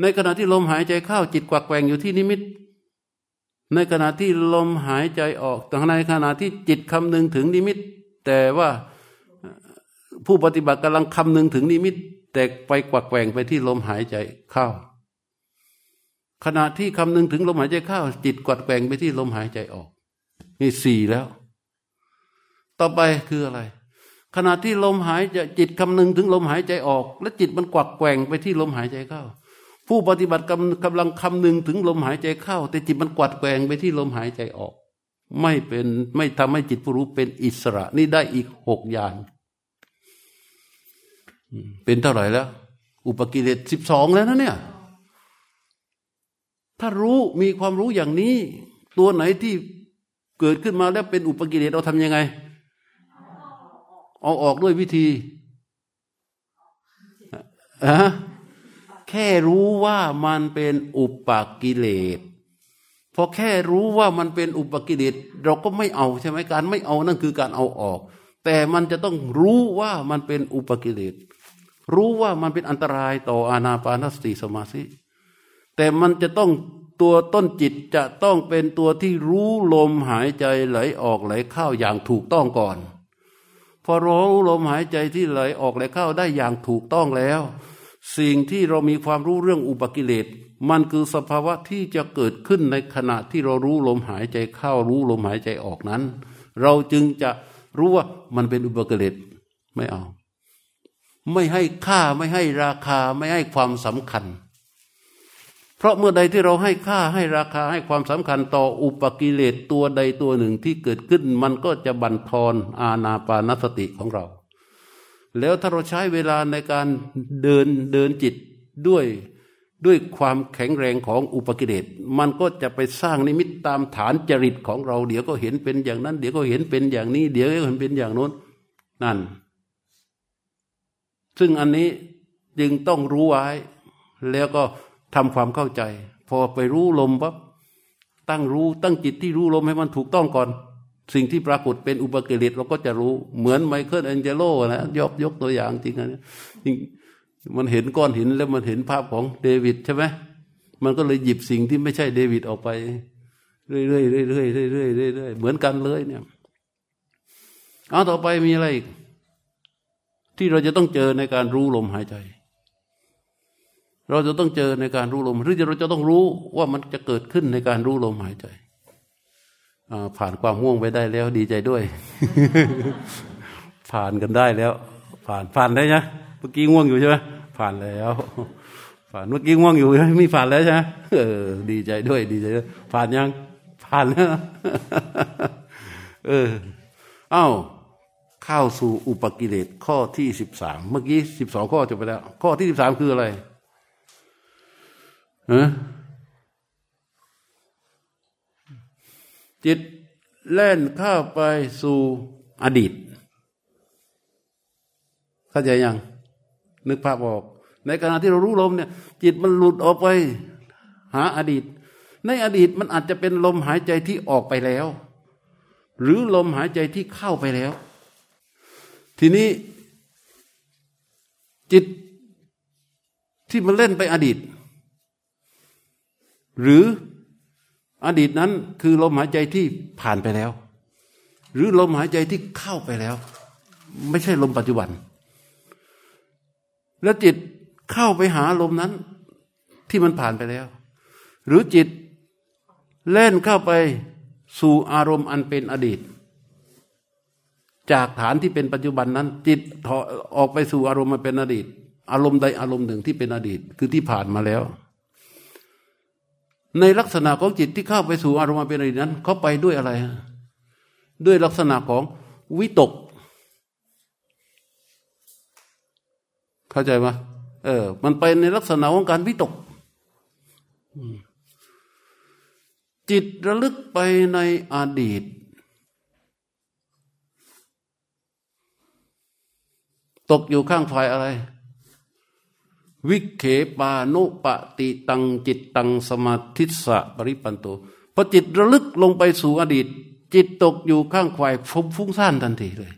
ในขณะที่ลมหายใจเข้าจิตกวักแหวงอยู่ที่นิมิต ในขณะที่ลมหายใจออกแต่ในขณะที่จิตคำนึงถึงนิมิต แต่ว่าผู้ปฏิบัติกำลังคำนึงถึงนิมิต แต่ไปกวักแกว่งไปที่ลมหายใจเข้า ขณะที่คำนึงถึงลมหายใจเข้า จิตกวัดแกว่งไปที่ลมหายใจออก นี่สี่แล้ว ต่อไปคืออะไร ขณะที่ลมหายใจจิตคำนึงถึงลมหายใจออก และจิตมันกวักแกว่งไปที่ลมหายใจเข้า ผู้ปฏิบัติกำกำลังคำนึงถึงลมหายใจเข้า แต่จิตมันกวัดแกว่งไปที่ลมหายใจออก ไม่เป็นไม่ทำให้จิตผู้รู้เป็นอิสระ นี่ได้อีกหกอย่าง เป็นเท่าไหร่แล้ว อุปกิเลสสิบสองแล้วนะเนี่ย ถ้ารู้มีความรู้อย่างนี้ ตัวไหนที่เกิดขึ้นมาแล้วเป็นอุปกิเลสเราทำยังไง เอาออกด้วยวิธีอะแค่รู้ว่ามันเป็นอุปกิเลสพอแค่รู้ว่ามันเป็นอุปกิเลสเราก็ไม่เอาใช่ไหมการไม่เอานั่นคือการเอาออก แต่มันจะต้องรู้ว่ามันเป็นอุปกิเลส รู้ว่ามันเป็นอันตรายต่ออาณาปานสติสมาธิแต่มันจะต้องตัวต้นจิตจะต้องเป็นตัวที่รู้ลมหายใจไหลออกไหลเข้าอย่างถูกต้องก่อน พอรู้ลมหายใจที่ไหลออกไหลเข้าได้อย่างถูกต้องแล้ว สิ่งที่เรามีความรู้เรื่องอุปกิเลสมันคือสภาวะที่จะเกิดขึ้นในขณะที่เรารู้ลมหายใจเข้ารู้ลมหายใจออกนั้น เราจึงจะรู้ว่ามันเป็นอุปกิเลสไม่เอา ไม่ให้ค่าไม่ให้ราคาไม่ให้ความสำคัญ เพราะเมื่อใดที่เราให้ค่าให้ราคาให้ความสำคัญต่ออุปกิเลสตัวใดตัวหนึ่งที่เกิดขึ้น มันก็จะบั่นทอนอาณาปานสติของเรา แล้วถ้าเราใช้เวลาในการเดินเดินจิตด้วยด้วยความแข็งแรงของอุปกิเลสมันก็จะไปสร้างนิมิตตามฐานจริตของเรา เดี๋ยวก็เห็นเป็นอย่างนั้น เดี๋ยวก็เห็นเป็นอย่างนี้ เดี๋ยวก็เห็นเป็นอย่างโน้นนั่น ซึ่งอันนี้จึงต้องรู้ไว้ แล้วก็ทำความเข้าใจ พอไปรู้ลมปั๊บตั้งรู้ตั้งจิตที่รู้ลมให้มันถูกต้องก่อน สิ่งที่ปรากฏเป็นอุปกิเลสเราก็จะรู้เหมือนไมเคิลแองเจโลนะยกยกตัวอย่างจริงนะจริงมันเห็นก้อนหินแล้วมันเห็นภาพของเดวิดใช่ไหมมันก็เลยหยิบสิ่งที่ไม่ใช่เดวิดออกไป เรื่อยๆเรื่อยๆเรื่อยๆเรื่อยๆเหมือนกันเลยเนี่ยเอาต่อไปมีอะไรอีก ที่เราจะต้องเจอในการรู้ลมหายใจ เราจะต้องเจอในการรู้ลม หรือเราจะต้องรู้ว่ามันจะเกิดขึ้นในการรู้ลมหายใจผ่านความง่วงไปได้แล้วดีใจด้วย ผ่านกันได้แล้ว ผ่านผ่านได้ไหมเมื่อกี้ง่วงอยู่ใช่ไหมผ่านแล้ว ผ่านเมื่อกี้ง่วงอยู่ไม่ผ่านแล้วใช่ไหมเออ ดีใจด้วย ดีใจด้วยผ่านยัง ผ่านแล้วเออ เอ้า เข้าสู่อุปกิเลสข้อที่สิบสามเมื่อกี้สิบสองข้อจบไปแล้ว ข้อที่สิบสามคืออะไรฮะจิตแล่นเข้าไปสู่อดีต เข้าใจยัง นึกภาพออก ในขณะที่เรารู้ลมเนี่ย จิตมันหลุดออกไป หาอดีต ในอดีตมันอาจจะเป็นลมหายใจที่ออกไปแล้ว หรือลมหายใจที่เข้าไปแล้ว ทีนี้จิตที่มันเล่นไปอดีต หรืออดีตนั้นคือลมหายใจที่ผ่านไปแล้ว หรือลมหายใจที่เข้าไปแล้ว ไม่ใช่ลมปัจจุบัน แล้วจิตเข้าไปหาลมนั้น ที่มันผ่านไปแล้ว หรือจิตเล่นเข้าไปสู่อารมณ์อันเป็นอดีต จากฐานที่เป็นปัจจุบันนั้น จิตออกไปสู่อารมณ์มาเป็นอดีต อารมณ์ใดอารมณ์หนึ่งที่เป็นอดีต คือที่ผ่านมาแล้ว ในลักษณะของจิตที่เข้าไปสู่อารมณ์มาเป็นอดีตนั้น เขาไปด้วยอะไร ด้วยลักษณะของวิตก เข้าใจไหมเออ มันไปในลักษณะของการวิตกจิตระลึกไปในอดีต ตกอยู่ข้างฝ่ายอะไร วิเขปานุปติตังจิตตังสมาธิสะปริปันโตพอจิตระลึกลงไปสู่อดีต จิตตกอยู่ข้างฝ่ายฟุ้งซ่านทันทีเลย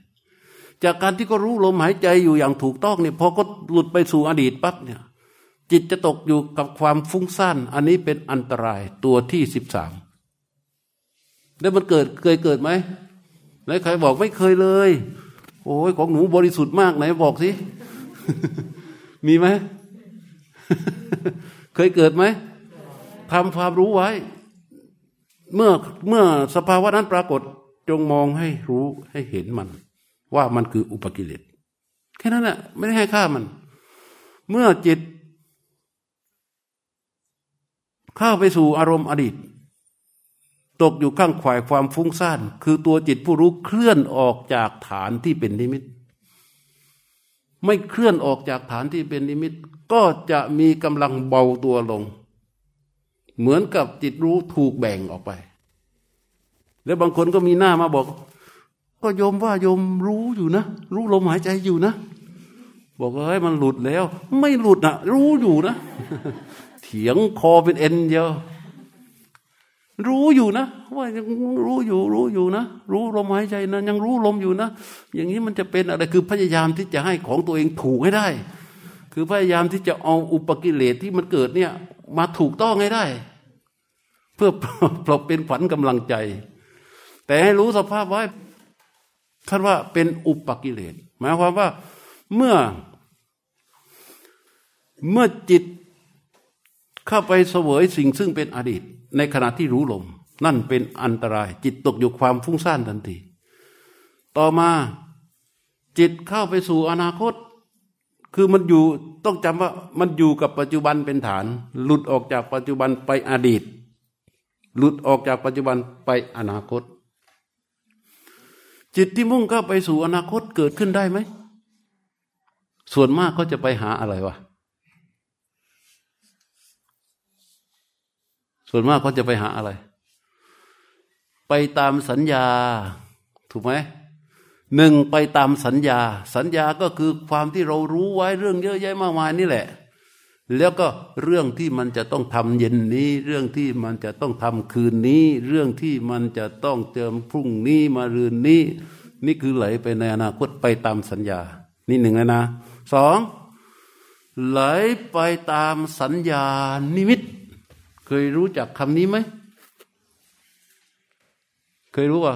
จากการที่ก็รู้ลมหายใจอยู่อย่างถูกต้องเนี่ยพอก็หลุดไปสู่อดีตปั๊บเนี่ย จิตจะตกอยู่กับความฟุ้งซ่านอันนี้เป็นอันตรายตัวที่สิบสามแล้วมันเกิดเคยเกิดไหมแล้วใครบอกไม่เคยเลย โอ้ยของหนูบริสุทธิ์มากไหนบอกสิ มีไหม เคยเกิดไหมทำความรู้ไว้ เมื่อเมื่อสภาวะนั้นปรากฏจงมองให้รู้ให้เห็นมัน ว่ามันคืออุปกิเลสแค่นั้นแหละไม่ได้ให้ค่ามัน เมื่อจิต เข้าไปสู่อารมณ์อดีต ตกอยู่ข้างข่ายความฟุ้งซ่าน คือตัวจิตผู้รู้เคลื่อนออกจากฐานที่เป็นนิมิต ไม่เคลื่อนออกจากฐานที่เป็นนิมิต ก็จะมีกำลังเบาตัวลง เหมือนกับจิตรู้ถูกแบ่งออกไป แล้วบางคนก็มีหน้ามาบอก ก็โยมว่าโยมรู้อยู่นะ รู้ลมหายใจอยู่นะ บอกว่าเฮ้ยมันหลุดแล้ว ไม่หลุดนะรู้อยู่นะ เถียงคอเป็นเอ็นเดียว รู้อยู่นะ ว่ายังรู้อยู่รู้อยู่นะ รู้ลมหายใจนะ ยังรู้ลมอยู่นะ อย่างนี้มันจะเป็นอะไรคือพยายามที่จะให้ของตัวเองถูกให้ได้ คือพยายามที่จะเอาอุปกิเลสที่มันเกิดเนี่ย มาถูกต้องให้ได้ เพื่อปลบเป็นฝันกำลังใจ แต่ให้รู้สภาพไว้ท่านว่าเป็นอุปกิเลสหมายความว่าเมื่อ เมื่อจิตเข้าไปเสวยสิ่งซึ่งเป็นอดีต ในขณะที่รู้ลม นั่นเป็นอันตราย จิตตกอยู่ความฟุ้งซ่านทันที ต่อมาจิตเข้าไปสู่อนาคต คือมันอยู่ต้องจำว่ามันอยู่กับปัจจุบันเป็นฐาน หลุดออกจากปัจจุบันไปอดีต หลุดออกจากปัจจุบันไปอนาคต จิตที่มุ่งเข้าไปสู่อนาคตเกิดขึ้นได้ไหม ส่วนมากเขาจะไปหาอะไรวะ ส่วนมากเขาจะไปหาอะไร ไปตามสัญญา ถูกไหมหนึ่งไปตามสัญญา สัญญาก็คือความที่เรารู้ไว้เรื่องเยอะแยะมากมายนี่แหละ แล้วก็เรื่องที่มันจะต้องทำเย็นนี้ เรื่องที่มันจะต้องทำคืนนี้ เรื่องที่มันจะต้องเจิมพรุ่งนี้มารืนนี้ นี่คือไหลไปในอนาคตไปตามสัญญา นี่หนึ่งนะนะสองไหลไปตามสัญญานิมิต เคยรู้จักคำนี้ไหม เคยรู้ป่ะ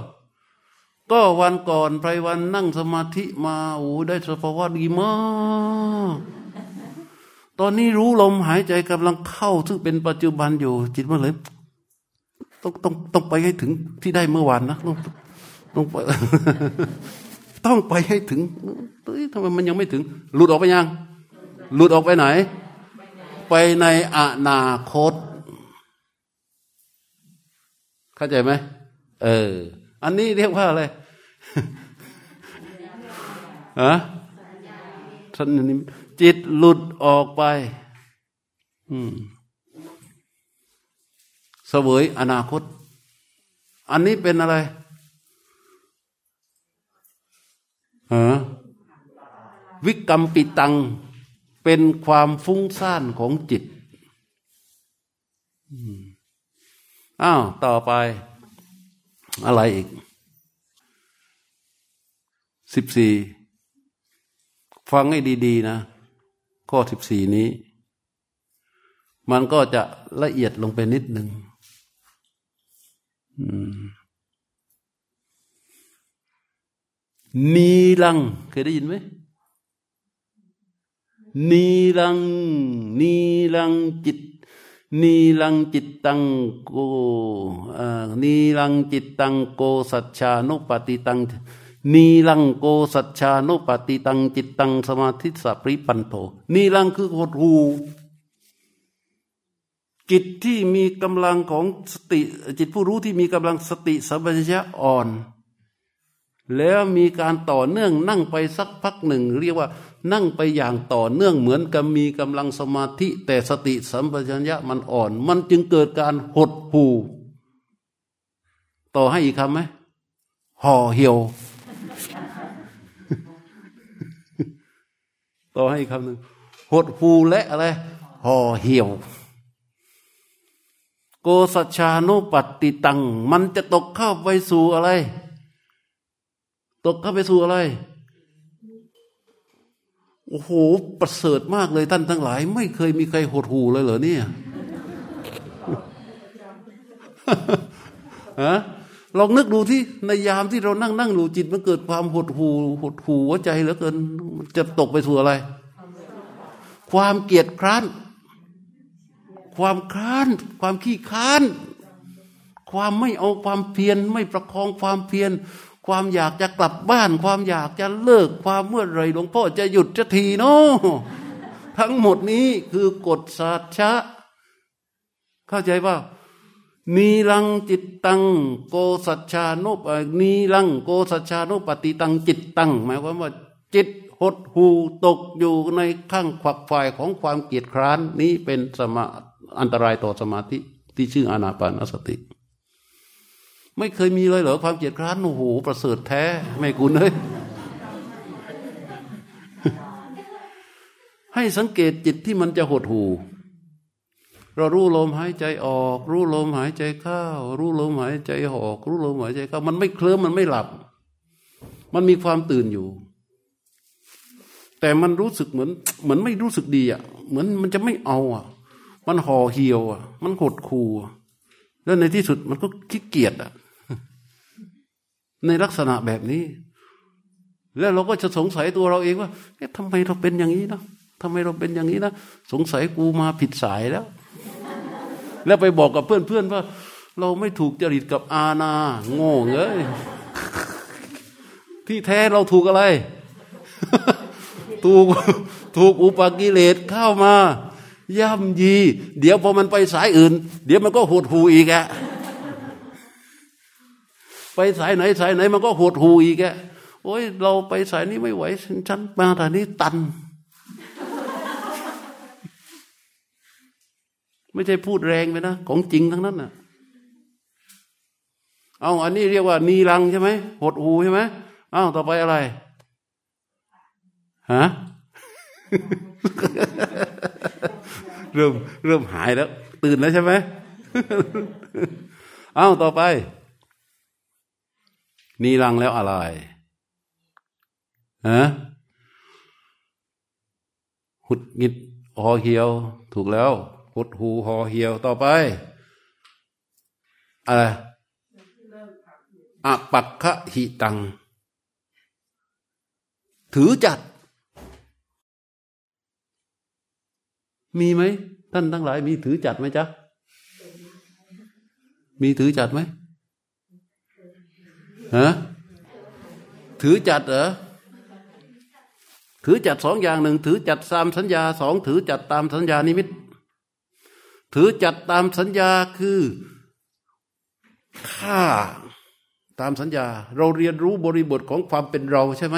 ก็วันก่อนไพรวันนั่งสมาธิมาโอ้ได้สภาวะดีมาก ตอนนี้รู้ลมหายใจกำลังเข้า ซึ่งเป็นปัจจุบันอยู่ จิตมันเลย ต้องต้องต้องไปให้ถึงที่ได้เมื่อวานนะต้องต้องไปต้องไปให้ถึงเฮ้ยทำไมมันยังไม่ถึง หลุดออกไปยัง หลุดออกไปไหน ไปในอนาคต เข้าใจไหมเออ อันนี้เรียกว่าอะไรฮะท่านนี้จิตหลุดออกไป อืมเสวยอนาคต อันนี้เป็นอะไรฮะวิกรรมปิตัง เป็นความฟุ้งซ่านของจิต อืม อ้าวต่อไป อะไรอีกสิบสี่ฟังให้ดีๆนะ ข้อสิบสี่นี้ มันก็จะละเอียดลงไปนิดหนึ่งนีลัง เคยได้ยินไหมนีลัง นีลังจิต นีลังจิตตังโกนีลังจิตตังโกสัจชานุปฏิตัง นีลังโกสัจชานุปฏิตัง จิตตังสมาธิสัพริปันโทนีลังคือหดหูจิตที่มีกำลังของสติ จิตผู้รู้ที่มีกำลังสติสัมปชัญญะอ่อน แล้วมีการต่อเนื่องนั่งไปสักพักหนึ่ง เรียกว่า นั่งไปอย่างต่อเนื่องเหมือนกับมีกำลังสมาธิ แต่สติสัมปชัญญะมันอ่อน มันจึงเกิดการหดหูต่อให้อีกคำไหมห่อเหี่ยว ต่อให้อีกคำหนึ่งหดหูและอะไรห่อเหี่ยว โกสัชานุปติตัง มันจะตกเข้าไปสู่อะไร ตกเข้าไปสู่อะไร โอ้โหประเสริฐมากเลยท่านทั้งหลาย ไม่เคยมีใครหดหูเลยเหรอเนี่ยฮะลองนึกดูที่ในยามที่เรานั่งนั่งดูจิตมันเกิดความหดหูหดหูหัวใจเหลือเกินมันจะตกไปสู่อะไร ความเกียดคร้าน ความค้าน ความขี้ค้าน ความไม่เอาความเพียรไม่ประคองความเพียร ความอยากจะกลับบ้าน ความอยากจะเลิกความเมื่อไรหลวงพ่อจะหยุดจะทีเนาะทั้งหมดนี้คือกฎสัจชะ เข้าใจว่านีลังจิตตัง โกสัจชานุปนีลังโกสัจชานุปฏิตังจิตตัง หมายความว่า จิตหดหูตกอยู่ในข้างขวักฝ่ายของความเกียดคร้านนี้เป็นสมาอันตรายต่อสมาธิที่ชื่ออนาปานสติ ไม่เคยมีเลยเหรอความเกียดคร้านโอ้โหประเสริฐแท้ ไม่กุนเลยให้สังเกตจิตที่มันจะหดหูเรารู้ลมหายใจออก รู้ลมหายใจเข้า รู้ลมหายใจออก รู้ลมหายใจเข้า มันไม่เคลิ้มมันไม่หลับ มันมีความตื่นอยู่ แต่มันรู้สึกเหมือน เหมือนไม่รู้สึกดีอะ เหมือนมันจะไม่เอาอะ มันห่อเหี่ยวอะ มันหดคูแล้วในที่สุดมันก็ขี้เกียจอะ ในลักษณะแบบนี้ แล้วเราก็จะสงสัยตัวเราเองว่าเอ๊ะทำไมเราเป็นอย่างนี้นะทำไมเราเป็นอย่างนี้นะสงสัยกูมาผิดสายแล้ว แล้วไปบอกกับเพื่อนๆว่า เราไม่ถูกจริตกับอาณาโง่เอ้ยที่แท้เราถูกอะไร ถูกถูกอุปกิเลสเข้ามาย่ำยี เดี๋ยวพอมันไปสายอื่น เดี๋ยวมันก็หดหูอีกอะ ไปสายไหนสายไหนมันก็หดหูอีกอะโอ้ยเราไปสายนี้ไม่ไหวฉันมาแต่นี้ตัน ไม่ใช่พูดแรงไปนะ ของจริงทั้งนั้นน่ะ เอาอันนี้เรียกว่า นีรังใช่ไหมหดหูใช่ไหมอ้าวต่อไปอะไรฮะเริ่มเริ่มหายแล้ว ตื่นแล้วใช่ไหมเอ้าต่อไป นีรังแล้วอะไรฮะหุดงิดหอเหี่ยว ถูกแล้วหุดหูหอเหี่ยวต่อไปอะไรอปักขะหิตัง ถือจัด มีไหม ท่านทั้งหลาย มีถือจัดไหมจ๊ะ มีถือจัดไหม ฮะถือจัดเหรอถือจัดสองอย่างหนึ่งถือจัดตามสัญญาสองถือจัดตามสัญญานิมิต ถือจัดตามสัญญาคือค่าตามสัญญา เราเรียนรู้บริบทของความเป็นเราใช่ไหม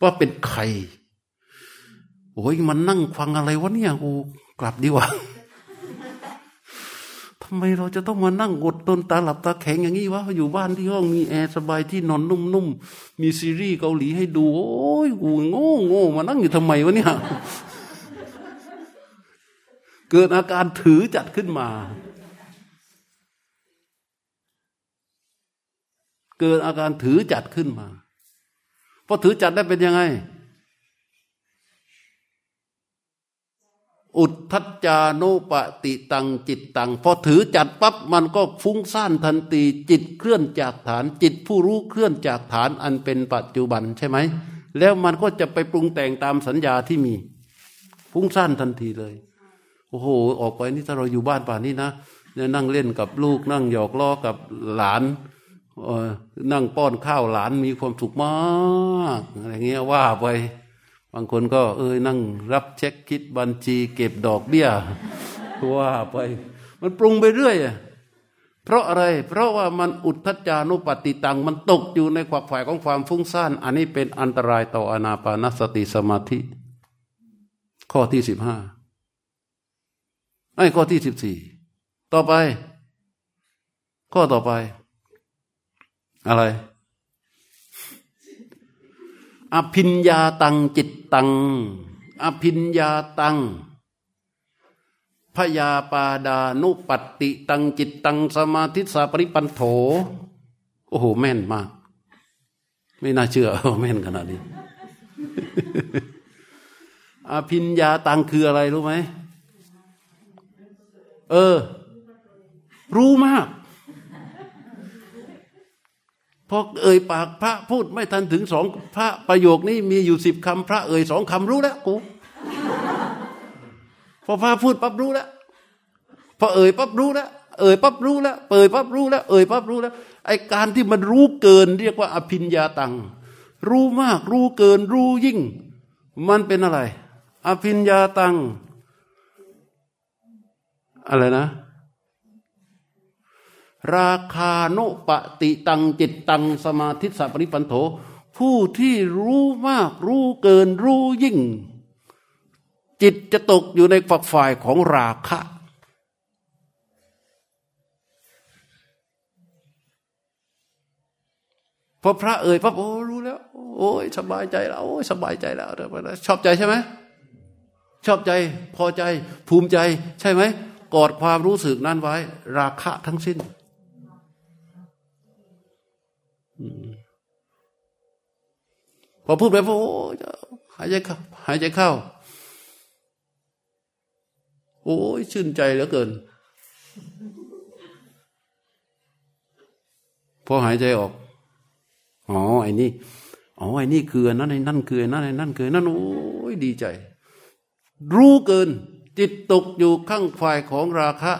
ว่าเป็นใครโอ้ยมันนั่งฟังอะไรวะเนี่ยกูกลับดีกว่า ไมเราจะต้องมานั่งกดตนตาหลับตาแข็งอย่างนี้วะอยู่บ้านที่ห้องมีแอร์สบายที่นอนนุ่มๆมีซีรีส์เกาหลีให้ดู โอ้ยกูโง่โง่มานั่งอยู่ทำไมวะเนี่ยเกิดอาการถือจัดขึ้นมา เกิดอาการถือจัดขึ้นมาพอถือจัดได้เป็นยังไง อุทธัจจานุปติตังจิตตัง พอถือจัดปั๊บมันก็ฟุ้งซ่านทันทีจิตเคลื่อนจากฐาน จิตผู้รู้เคลื่อนจากฐานอันเป็นปัจจุบันใช่ไหม แล้วมันก็จะไปปรุงแต่งตามสัญญาที่มี ฟุ้งซ่านทันทีเลย โอ้โห ออกไปนี่ถ้าเราอยู่บ้านป่านนี้นะเนี่ยนั่งเล่นกับลูกนั่งหยอกล้อกับหลานนั่งป้อนข้าวหลานมีความสุขมากอะไรเงี้ยว่าไป บางคนก็ เอ้ยนั่งรับเช็คคิดบัญชีเก็บดอกเบี้ยว่าไป มันปรุงไปเรื่อยเพราะอะไร เพราะว่ามันอุทธจานุปติตัง มันตกอยู่ในขวักฝ่ายของความฟุ้งซ่าน อันนี้เป็นอันตรายต่ออนาปานสติสมาธิ ข้อที่สิบห้าไอ้ข้อที่สิบสี่ต่อไป ข้อต่อไป อะไร อภินญาตังจิตตัง อภินญาตังพยาปาดานุปติตังจิตตังสมาธิสาปริปันโถ โอ้โห แม่นมาก ไม่น่าเชื่อแม่นขนาดนี้ อภินญาตังคืออะไรรู้ไหม เออ รู้มาก อเอ่ยปากพระพูดไม่ทันถึงสองพระประโยคนี้มีอยู่สิบคำพระเอ่ยสองคำรู้แล้วกูพอพระพูดปั๊บรู้แล้วพอเอ่ยปั๊บรู้แล้วเอ่ยปั๊บรู้แล้วเปิดปั๊บรู้แล้วเอ่ยปั๊บรู้แล้วไอการที่มันรู้เกิน เรียกว่าอภิญญาตัง รู้มากรู้เกินรู้ยิ่ง มันเป็นอะไร อภิญญาตัง อะไรนะ ราคาโนปติตังจิตตังสมาธิสัพริปันโถ ผู้ที่รู้มากรู้เกินรู้ยิ่ง จิตจะตกอยู่ในฝักฝ่ายของราคะ พอพระเอ่ยปั๊บโอ้รู้แล้ว โอ้ยสบายใจแล้วโอ้ยสบายใจแล้วชอบใจใช่ไหมชอบใจพอใจภูมิใจใช่ไหมกอดความรู้สึกนั้นไว้ ราคะทั้งสิ้น พอพูดไปโอ้หายใจเข้าหายใจเข้า โอ้ยชื่นใจเหลือเกิน พอหายใจออก อ๋อไอ้นี่อ๋อไอ้นี่คือนั่นไอ้นั่นคือนั่นไอ้นั่นคือนั่นโอ้ยดีใจ รู้เกิน จิตตกอยู่ข้างฝ่ายของราคะ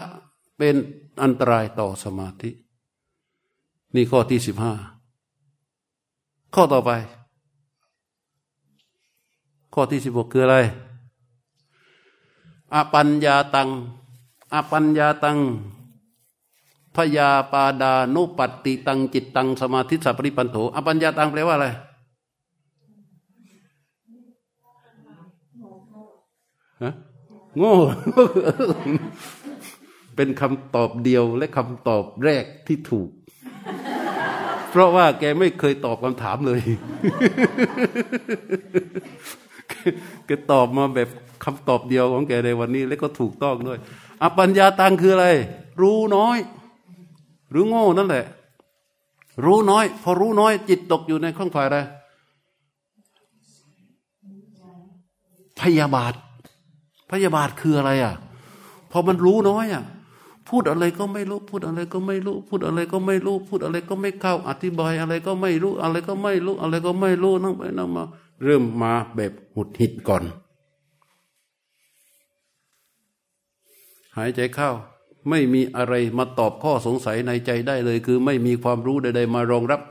เป็นอันตรายต่อสมาธิ นี่ข้อที่สิบห้า ข้อต่อไป ข้อที่สิบหกคืออะไรอปัญญาตังอปัญญาตังพยาปาดานุปัตติตังจิตตังสมาธิสัพริปันโถอปัญญาตังแปลว่าอะไร ฮะโง่ เป็นคำตอบเดียวและคำตอบแรกที่ถูก เพราะว่าแกไม่เคยตอบคำถามเลยแกตอบมาแบบคำตอบเดียวของแกในวันนี้ และก็ถูกต้องด้วยอปัญญาตังคืออะไร รู้น้อย หรือโง่นั่นแหละ รู้น้อย พอรู้น้อย จิตตกอยู่ในข้องฝ่ายอะไรพยาบาท พยาบาทคืออะไรอะ พอมันรู้น้อยอะ พูดอะไรก็ไม่รู้ พูดอะไรก็ไม่รู้ พูดอะไรก็ไม่รู้ พูดอะไรก็ไม่เข้า อธิบายอะไรก็ไม่รู้ อะไรก็ไม่รู้ อะไรก็ไม่รู้นั่งไปนั่งมา เริ่มมาแบบหุดหิดก่อน หายใจเข้า ไม่มีอะไรมาตอบข้อสงสัยในใจได้เลย คือไม่มีความรู้ใดๆมารองรับ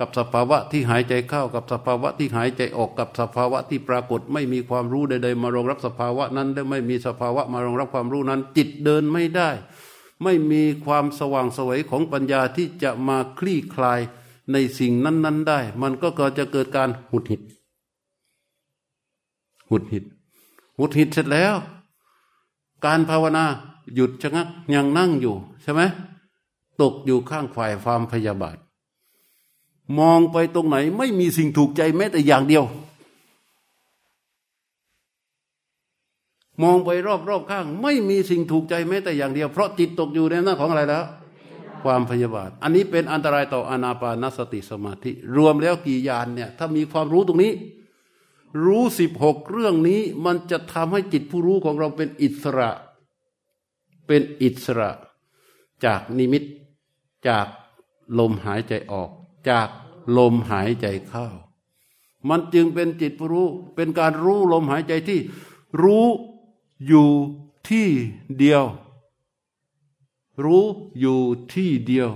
กับสภาวะที่หายใจเข้า กับสภาวะที่หายใจออกกับสภาวะที่ปรากฏ ไม่มีความรู้ใดๆมารองรับสภาวะนั้นและไม่มีสภาวะมารองรับความรู้นั้น จิตเดินไม่ได้ ไม่มีความสว่างสวยของปัญญาที่จะมาคลี่คลายในสิ่งนั้น ๆ ได้ มันก็เกิดจะเกิดการหุดหิดหุดหิดหุดหิดเสร็จแล้ว การภาวนาหยุดชะงักยังนั่งอยู่ใช่ไหมตกอยู่ข้างฝ่ายความพยาบาท มองไปตรงไหนไม่มีสิ่งถูกใจแม้แต่อย่างเดียว มองไปรอบๆข้าง ไม่มีสิ่งถูกใจแม้แต่อย่างเดียว เพราะจิตตกอยู่ในหน้าของอะไรแล้ว ความพยาบาท อันนี้เป็นอันตรายต่ออนาปานสติสมาธิ รวมแล้วกี่ยานเนี่ย ถ้ามีความรู้ตรงนี้ รู้สิบหกเรื่องนี้ มันจะทำให้จิตผู้รู้ของเราเป็นอิสระ เป็นอิสระ จากนิมิต จากลมหายใจออก จากลมหายใจเข้า มันจึงเป็นจิตผู้รู้ เป็นการรู้ลมหายใจที่รู้ อยู่ที่เดียว รู้อยู่ที่เดียว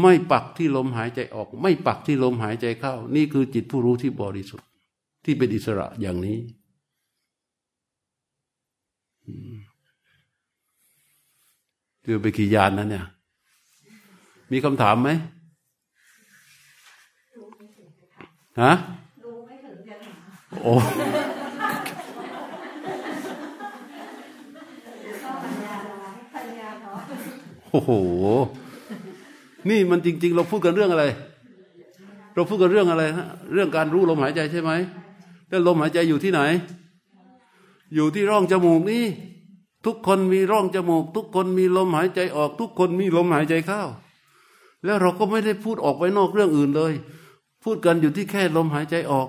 ไม่ปักที่ลมหายใจออก ไม่ปักที่ลมหายใจเข้า นี่คือจิตผู้รู้ที่บริสุทธิ์ ที่เป็นอิสระอย่างนี้เจอไปกี่ยานนั้นเนี่ย มีคำถามไหมฮะโอ้ อ้โห นี่มันจริง ๆ เราพูดกันเรื่องอะไร เราพูดกันเรื่องอะไรฮะเรื่องการรู้ลมหายใจใช่ไหมแล้วลมหายใจอยู่ที่ไหน อยู่ที่ร่องจมูกนี่ ทุกคนมีร่องจมูก ทุกคนมีลมหายใจออก ทุกคนมีลมหายใจเข้า แล้วเราก็ไม่ได้พูดออกไปนอกเรื่องอื่นเลย พูดกันอยู่ที่แค่ลมหายใจออก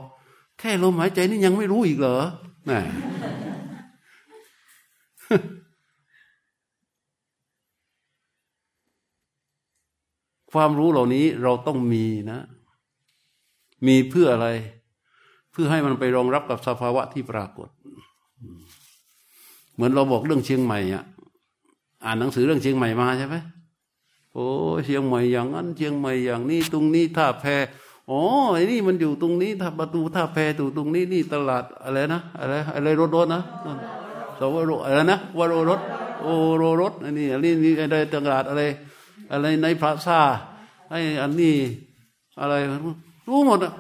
แค่ลมหายใจนี่ยังไม่รู้อีกเหรอน่ ความรู้เหล่านี้เราต้องมีนะ มีเพื่ออะไร เพื่อให้มันไปรองรับกับสภาวะที่ปรากฏ เหมือนเราบอกเรื่องเชียงใหม่อะอ่านหนังสือเรื่องเชียงใหม่มาใช่ไหมโอ้เชียงใหม่อย่างนั้น เชียงใหม่อย่างนี้ ตรงนี้ท่าแพอ๋อไอ้นี่มันอยู่ตรงนี้ท่าประตูท่าแพอยู่ตรงนี้นี่ตลาดอะไรนะอะไรอะไรรถรถนะสวรอะไรนะวโรรถโอโรรถอันนี้อันนี้อะไรตลาดอะไร อะไรในพระซาไอ้อันนี้อะไร รู้หมดอะ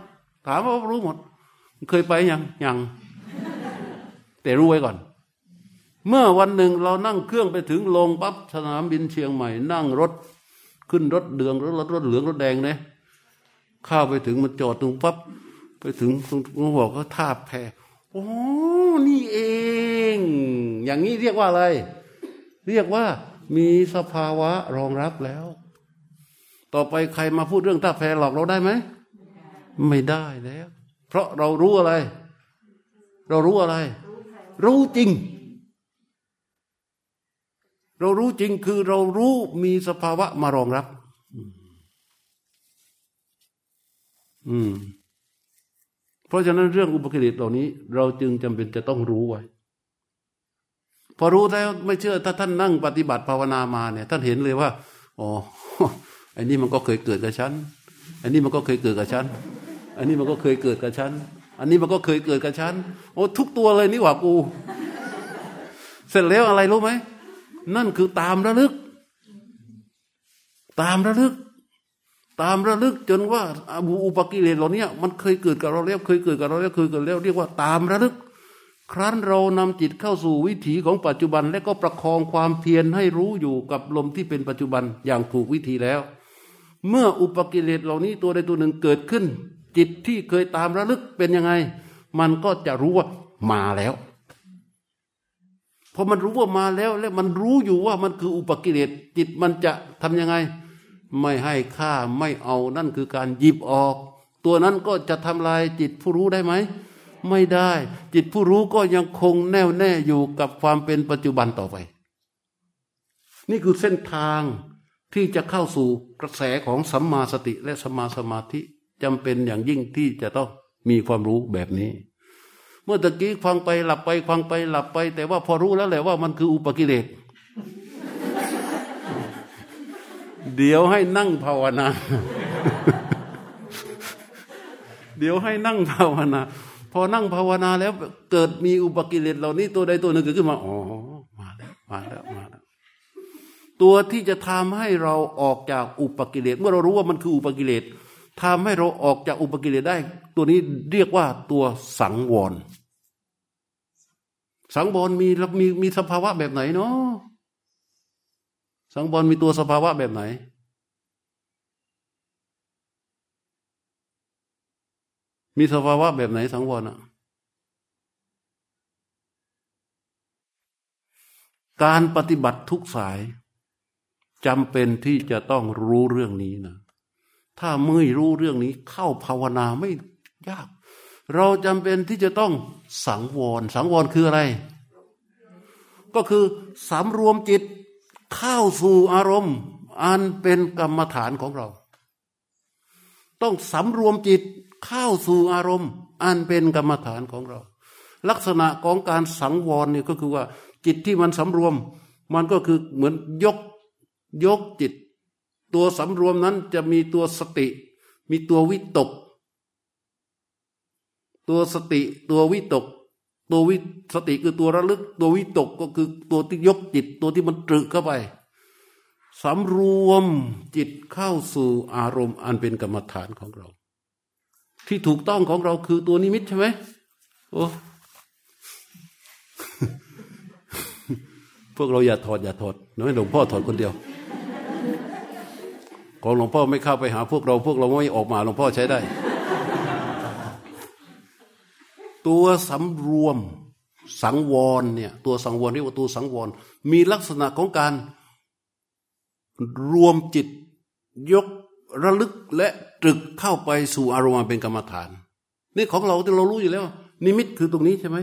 ถามว่ารู้หมด เคยไปยังยังแต่รู้ไว้ก่อน เมื่อวันหนึ่งเรานั่งเครื่องไปถึงลงปั๊บสนามบินเชียงใหม่ นั่งรถ ขึ้นรถเดืองรถรถรถเหลืองรถแดงเนี่ยข้าไปถึงมันจอดตรงปั๊บไปถึงตรงบอกก็ท่าแพโอ้นี่เอง อย่างนี้เรียกว่าอะไร เรียกว่า มีสภาวะรองรับแล้ว ต่อไปใครมาพูดเรื่องท่าแพหลอกเราได้ไหม ไม่ได้แล้ว เพราะเรารู้อะไร เรารู้อะไร รู้จริง เรารู้จริงคือเรารู้มีสภาวะมารองรับ อืม เพราะฉะนั้นเรื่องอุปกิเลสเหล่านี้ เราจึงจำเป็นจะต้องรู้ไว้ พอรู้แล้วไม่เชื่อ ถ้าท่านนั่งปฏิบัติภาวนามาเนี่ย ท่านเห็นเลยว่าอ๋ออันนี้มันก็เคยเกิดกับฉันอันนี้มันก็เคยเกิดกับฉันอันนี้มันก็เคยเกิดกับฉันอันนี้มันก็เคยเกิดกับฉันโอ้ทุกตัวเลยนี่หว่ากู เสร็จแล้วอะไรรู้ไหมนั่นคือตามระลึก ตามระลึก ตามระลึกจนว่าอุปกิเลสเหล่านี้มันเคยเกิดกับเราแล้วเคยเกิดกับเราแล้วเคยเกิดแล้ว เรียกว่าตามระลึก ครั้นเรานำจิตเข้าสู่วิถีของปัจจุบัน และก็ประคองความเพียรให้รู้อยู่กับลมที่เป็นปัจจุบันอย่างถูกวิธีแล้ว เมื่ออุปกิเลสเหล่านี้ตัวใดตัวหนึ่งเกิดขึ้น จิตที่เคยตามระลึกเป็นยังไง มันก็จะรู้ว่ามาแล้วพอมันรู้ว่ามาแล้วและมันรู้อยู่ว่ามันคืออุปกิเลสจิตมันจะทํำยังไง ไม่ให้ค่าไม่เอานั่นคือการหยิบออก ตัวนั้นก็จะทำลายจิตผู้รู้ได้ไหม ไม่ได้ จิตผู้รู้ก็ยังคงแน่วแน่อยู่กับความเป็นปัจจุบันต่อไป นี่คือเส้นทางที่จะเข้าสู่กระแสของสัมมาสติและสัมมาสมาธิจำเป็นอย่างยิ่งที่จะต้องมีความรู้แบบนี้ เมื่อตะกี้ฟังไปหลับไปฟังไปหลับไป แต่ว่าพอรู้แล้วแหละว่ามันคืออุปกิเลสเดี๋ยวให้นั่งภาวนา เดี๋ยวให้นั่งภาวนา อนั่งภาวนาแล้วเกิดมีอุปกิเลสเหล่านี้ตัวใดตัวหนึ่งเกิดขึ้นมาอ๋อมาแล้วมาแล้วมาแล้วตัวที่จะทำให้เราออกจากอุปกิเลสเมื่อเรารู้ว่ามันคืออุปกิเลสทำให้เราออกจากอุปกิเลสได้ ตัวนี้เรียกว่าตัวสังวร สังวรมีมีมีสภาวะแบบไหนเนาะสังวรมีตัวสภาวะแบบไหน มีสภาวะแบบไหนสังวรอะ การปฏิบัติทุกสายจำเป็นที่จะต้องรู้เรื่องนี้นะ ถ้าไม่รู้เรื่องนี้เข้าภาวนาไม่ยาก เราจำเป็นที่จะต้องสังวร สังวรคืออะไร ก็คือสำรวมจิตเข้าสู่อารมณ์ อันเป็นกรรมฐานของเรา ต้องสำรวมจิต เข้าสู่อารมณ์ อันเป็นกรรมฐานของเรา ลักษณะของการสังวรเนี่ยก็คือว่าจิตที่มันสำรวม มันก็คือเหมือนยกยกจิต ตัวสำรวมนั้นจะมีตัวสติ มีตัววิตก ตัวสติตัววิตก ตัววิสติคือตัวระลึก ตัววิตกก็คือตัวที่ยกจิต ตัวที่มันตรึกเข้าไปสำรวมจิตเข้าสู่อารมณ์อันเป็นกรรมฐานของเรา ที่ถูกต้องของเราคือตัวนิมิตใช่ไหมโอ้พวกเราอย่าถอดอย่าถอดน้อยหลวงพ่อถอดคนเดียว ของหลวงพ่อไม่เข้าไปหา พวกเราพวกเราไม่ออกมาหลวงพ่อใช้ได้ ตัวสำรวมสังวรเนี่ย ตัวสังวรเรียกว่าตัวสังวร มีลักษณะของการรวมจิตยก ระลึกและตรึกเข้าไปสู่อารมณ์เป็นกรรมฐาน นี่ของเราที่เรารู้อยู่แล้ว นิมิตคือตรงนี้ใช่ไหม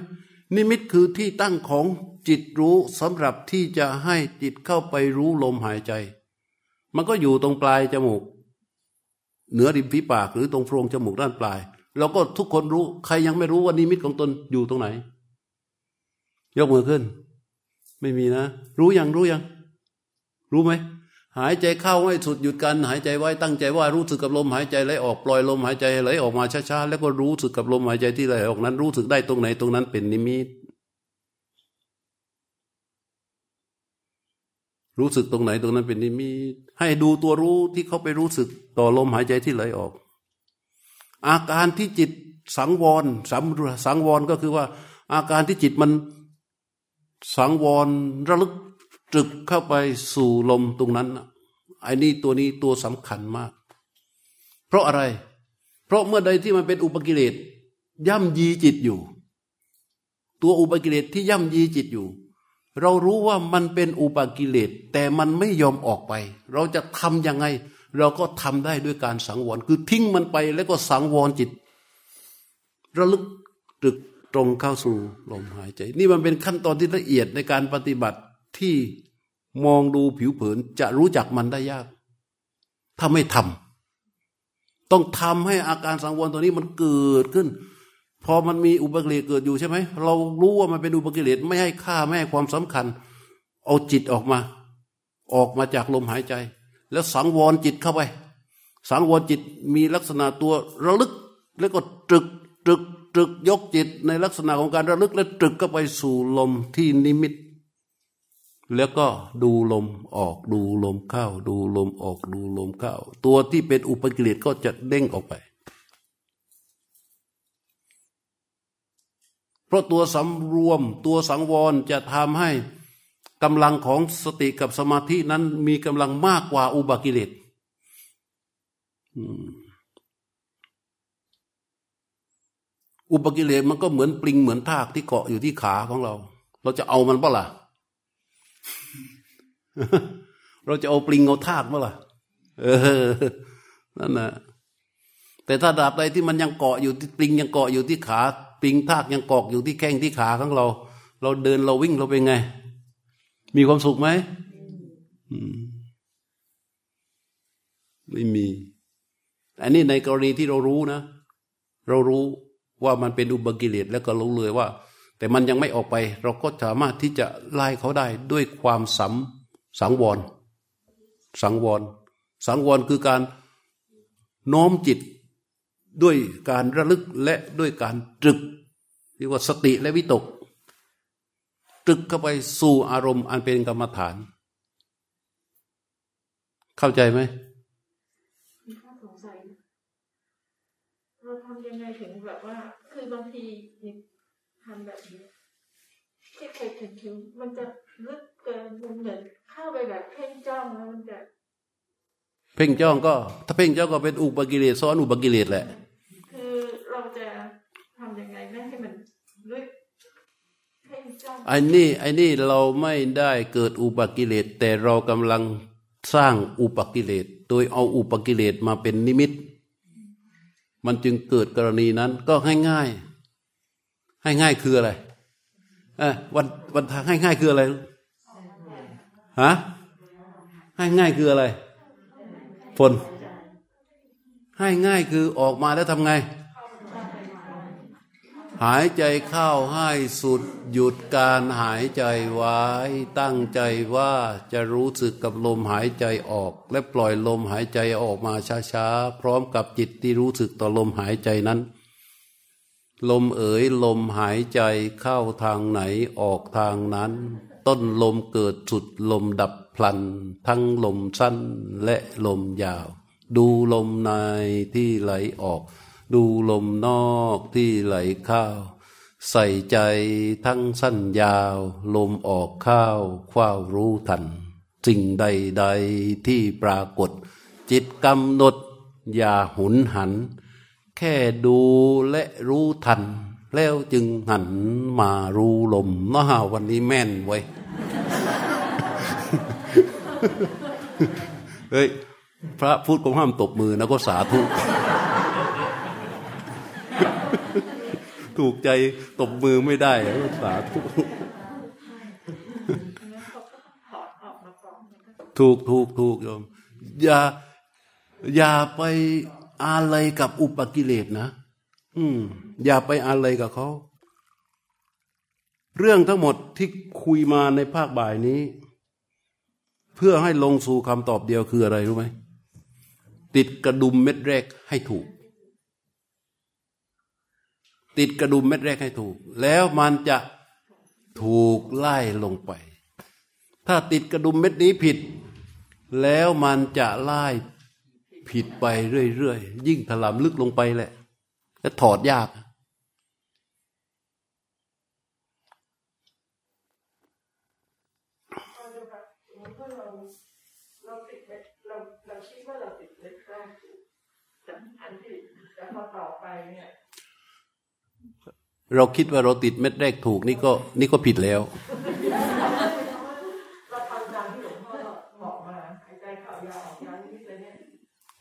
นิมิตคือที่ตั้งของจิตรู้สำหรับที่จะให้จิตเข้าไปรู้ลมหายใจ มันก็อยู่ตรงปลายจมูก เหนือริมฝีปากหรือตรงโพรงจมูกด้านปลายเราก็ทุกคนรู้ ใครยังไม่รู้ว่านิมิตของตนอยู่ตรงไหน ยกมือขึ้น ไม่มีนะ รู้ยังรู้ยัง รู้ไหม หายใจเข้าให้สุดหยุดกันหายใจไว้ตั้งใจว่ารู้สึกกับลมหายใจไหลออกปล่อยลมหายใจไหลออกมาช้าๆแล้วก็รู้สึกกับลมหายใจที่ไหลออกนั้น รู้สึกได้ตรงไหนตรงนั้นเป็นนิมิตรู้สึกตรงไหนตรงนั้นเป็นนิมิตให้ดูตัวรู้ที่เขาไปรู้สึกต่อลมหายใจที่ไหลออก อาการที่จิตสังวรสังสังวรก็คือว่า อาการที่จิตมันสังวรระลึก ตรึกเข้าไปสู่ลมตรงนั้นไอ้นี่ตัวนี้ตัวสำคัญมาก เพราะอะไร เพราะเมื่อใดที่มันเป็นอุปกิเลสย่ำยีจิตอยู่ ตัวอุปกิเลสที่ย่ำยีจิตอยู่ เรารู้ว่ามันเป็นอุปกิเลสแต่มันไม่ยอมออกไป เราจะทำยังไง เราก็ทำได้ด้วยการสังวรคือทิ้งมันไปแล้วก็สังวรจิต ระลึกตรึกตรงเข้าสู่ลมหายใจ นี่มันเป็นขั้นตอนที่ละเอียดในการปฏิบัติที่ มองดูผิวเผินจะรู้จักมันได้ยาก ถ้าไม่ทำต้องทำให้อาการสังวรตัวนี้มันเกิดขึ้น พอมันมีอุปกิเลสเกิดอยู่ใช่ไหม เรารู้ว่ามันเป็นอุปกิเลสไม่ให้ค่าไม่ให้ความสำคัญ เอาจิตออกมา ออกมาจากลมหายใจ แล้วสังวรจิตเข้าไป สังวรจิตมีลักษณะตัวระลึกแล้วก็ตรึกตรึกตรึกยกจิตในลักษณะของการระลึกและตรึกเข้าไปสู่ลมที่นิมิต แล้วก็ดูลมออกดูลมเข้า ดูลมออกดูลมเข้า ตัวที่เป็นอุปกิเลสก็จะเด้งออกไป เพราะตัวสำรวมตัวสังวรจะทำให้กำลังของสติกับสมาธินั้นมีกำลังมากกว่าอุบกิเลสอุปกิเลสมันก็เหมือนปลิงเหมือนทากที่เกาะอยู่ที่ขาของเรา เราจะเอามันเปล่า เราจะเอาปลิงเอาทากเมื่อล่ะ เออ นั่นนะแต่ถ้าดาบใดที่มันยังเกาะอยู่ที่ปลิงยังเกาะอยู่ที่ขาปลิงทากยังเกาะอยู่ที่แข้งที่ขาของเรา เราเดินเราวิ่งเราเป็นไง มีความสุขไหมไม่มี อันนี้ในกรณีที่เรารู้นะ เรารู้ว่ามันเป็นอุบกิเลสแล้วก็รู้เลยว่า แต่มันยังไม่ออกไป เราก็สามารถที่จะไล่เขาได้ด้วยความสัม สังวร สังวร สังวรคือการน้อมจิตด้วยการระลึกและด้วยการตรึกเรียกว่าสติและวิตก ตรึกเข้าไปสู่อารมณ์อันเป็นกรรมฐาน เข้าใจไหมข้อสงสัยเราทำยังไงถึงแบบว่า คือบางทีทำแบบนี้ที่เคยถึงมันจะ ลึกเกินมันเหมือนเข้าไปแบบเพ่งจ้องแล้วมันจะ เพ่งจ้องก็ ถ้าเพ่งจ้องก็เป็นอุปกิเลสซ้อนอุปกิเลสแหละ คือเราจะทำยังไงไม่ให้มันลึกเพ่งจ้องไอ้นี่ไอ้นี่เราไม่ได้เกิดอุปกิเลสแต่เรากำลังสร้างอุปกิเลสโดยเอาอุปกิเลสมาเป็นนิมิต มันจึงเกิดกรณีนั้นก็ให้ง่ายให้ง่ายคืออะไร วันวันทางให้ง่ายคืออะไรฮะให้ง่ายคืออะไรฝนให้ง่ายคือออกมาแล้วทำไง หายใจเข้าให้สุดหยุดการหายใจไว้ตั้งใจว่าจะรู้สึกกับลมหายใจออก และปล่อยลมหายใจออกมาช้าๆ พร้อมกับจิตที่รู้สึกต่อลมหายใจนั้น ลมเอ๋ยลมหายใจเข้าทางไหนออกทางนั้น ต้นลมเกิดสุดลมดับพลัน ทั้งลมสั้นและลมยาว ดูลมในที่ไหลออก ดูลมนอกที่ไหลเข้าใส่ใจทั้งสั้นยาว ลมออกเข้าคว้ารู้ทัน สิ่งใดๆที่ปรากฏ จิตกำหนด อย่าหุนหัน แค่ดูและรู้ทัน แล้วจึงหันมารู้ลมนะฮะวันนี้แม่นไว้เฮ้ยพระพูดก็ห้ามตบมือนะก็สาธุถูกใจตบมือไม่ได้สาธุถูกถูกถูกโยมอย่าอย่าไป อะไรกับอุปกิเลสนะ อืม อย่าไปอะไรกับเขา เรื่องทั้งหมดที่คุยมาในภาคบ่ายนี้ เพื่อให้ลงสู่คำตอบเดียวคืออะไรรู้ไหมติดกระดุมเม็ดแรกให้ถูก ติดกระดุมเม็ดแรกให้ถูก แล้วมันจะถูกไล่ลงไป ถ้าติดกระดุมเม็ดนี้ผิด แล้วมันจะไล่ ผิดไปเรื่อยๆ ยิ่งถลำลึกลงไปแหละ และถอดยากเราติดเล็กเราเราคิดว่าเราติดเล็กแรกแต่อันที่แต่พอต่อไปเนี่ยเราคิดว่าเราติดเม็ดแรกถูกนี่ก็นี่ก็ผิดแล้ว เราทำตามที่หลวงพ่อบอกมาหายใจเข้ายาวออกยาวนิดเลยเนี่ย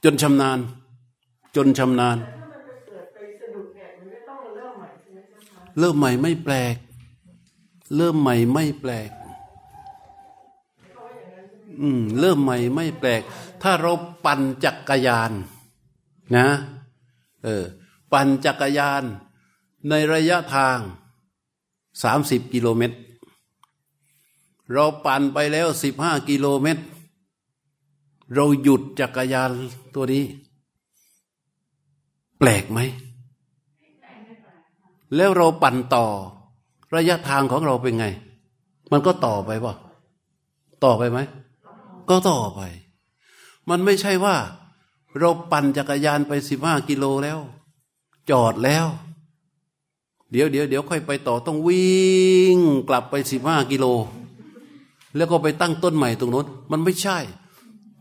จนชำนาญ จนชำนาญถ้ามันจะเริ่มใหม่ไหมเจ้าคะเริ่มใหม่ไม่แปลก เริ่มใหม่ไม่แปลก อืม เริ่มใหม่ไม่แปลก ถ้าเราปั่นจักรยาน นะ เออ ปั่นจักรยาน ในระยะทางสามสิบกิโลเมตร เราปั่นไปแล้วสิบห้ากิโลเมตร เราหยุดจักรยานตัวนี้ แปลกไหม แล้วเราปั่นต่อ ระยะทางของเราเป็นไง มันก็ต่อไปป่ะต่อไปไหม ก็ต่อไป มันไม่ใช่ว่า เราปั่นจักรยานไปสิบห้ากิโลแล้ว จอดแล้ว เดี๋ยวเดี๋ยวเดี๋ยวค่อยไปต่อต้องวิ่ง กลับไปสิบห้ากิโล แล้วก็ไปตั้งต้นใหม่ตรงนู้นมันไม่ใช่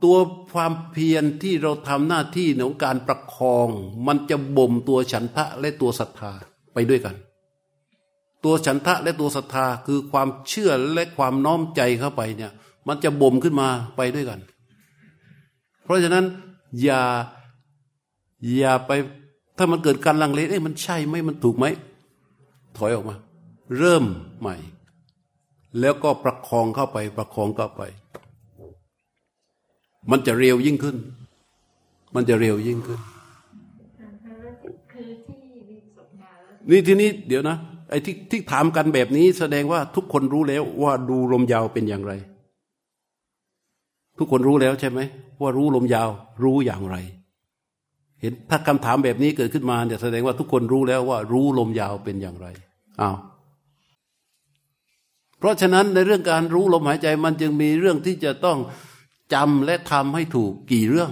ตัวความเพียรที่เราทำหน้าที่ของการประคอง มันจะบ่มตัวฉันทะและตัวศรัทธาไปด้วยกัน ตัวฉันทะและตัวศรัทธาคือความเชื่อและความน้อมใจเข้าไปเนี่ยมันจะบ่มขึ้นมาไปด้วยกัน เพราะฉะนั้นอย่าอย่าไปถ้ามันเกิดการลังเลเอ๊ะมันใช่ไหมมันถูกไหม ถอยออกมา เริ่มใหม่ แล้วก็ประคองเข้าไปประคองเข้าไป มันจะเร็วยิ่งขึ้น มันจะเร็วยิ่งขึ้นคือที่มีประสบการณ์แล้วนี่ทีนี้เดี๋ยวนะไอ้ที่ที่ถามกันแบบนี้แสดงว่าทุกคนรู้แล้วว่าดูลมยาวเป็นอย่างไร ทุกคนรู้แล้วใช่ไหมว่ารู้ลมยาวรู้อย่างไร เห็นถ้าคำถามแบบนี้เกิดขึ้นมาเนี่ยแสดงว่าทุกคนรู้แล้วว่ารู้ลมยาวเป็นอย่างไรอ้าวเพราะฉะนั้นในเรื่องการรู้ลมหายใจมันจึงมีเรื่องที่จะต้อง จำและทำให้ถูกกี่เรื่อง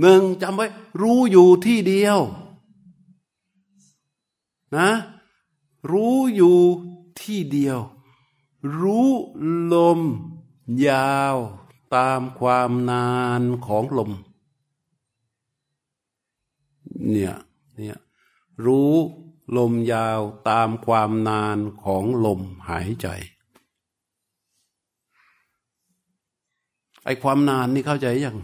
หนึ่งจำไว้ รู้อยู่ที่เดียวนะรู้อยู่ที่เดียว รู้ลมยาวตามความนานของลม เนี่ยเนี่ยรู้ลมยาวตามความนานของลมหายใจ ไอ้ความนานนี่เข้าใจยัง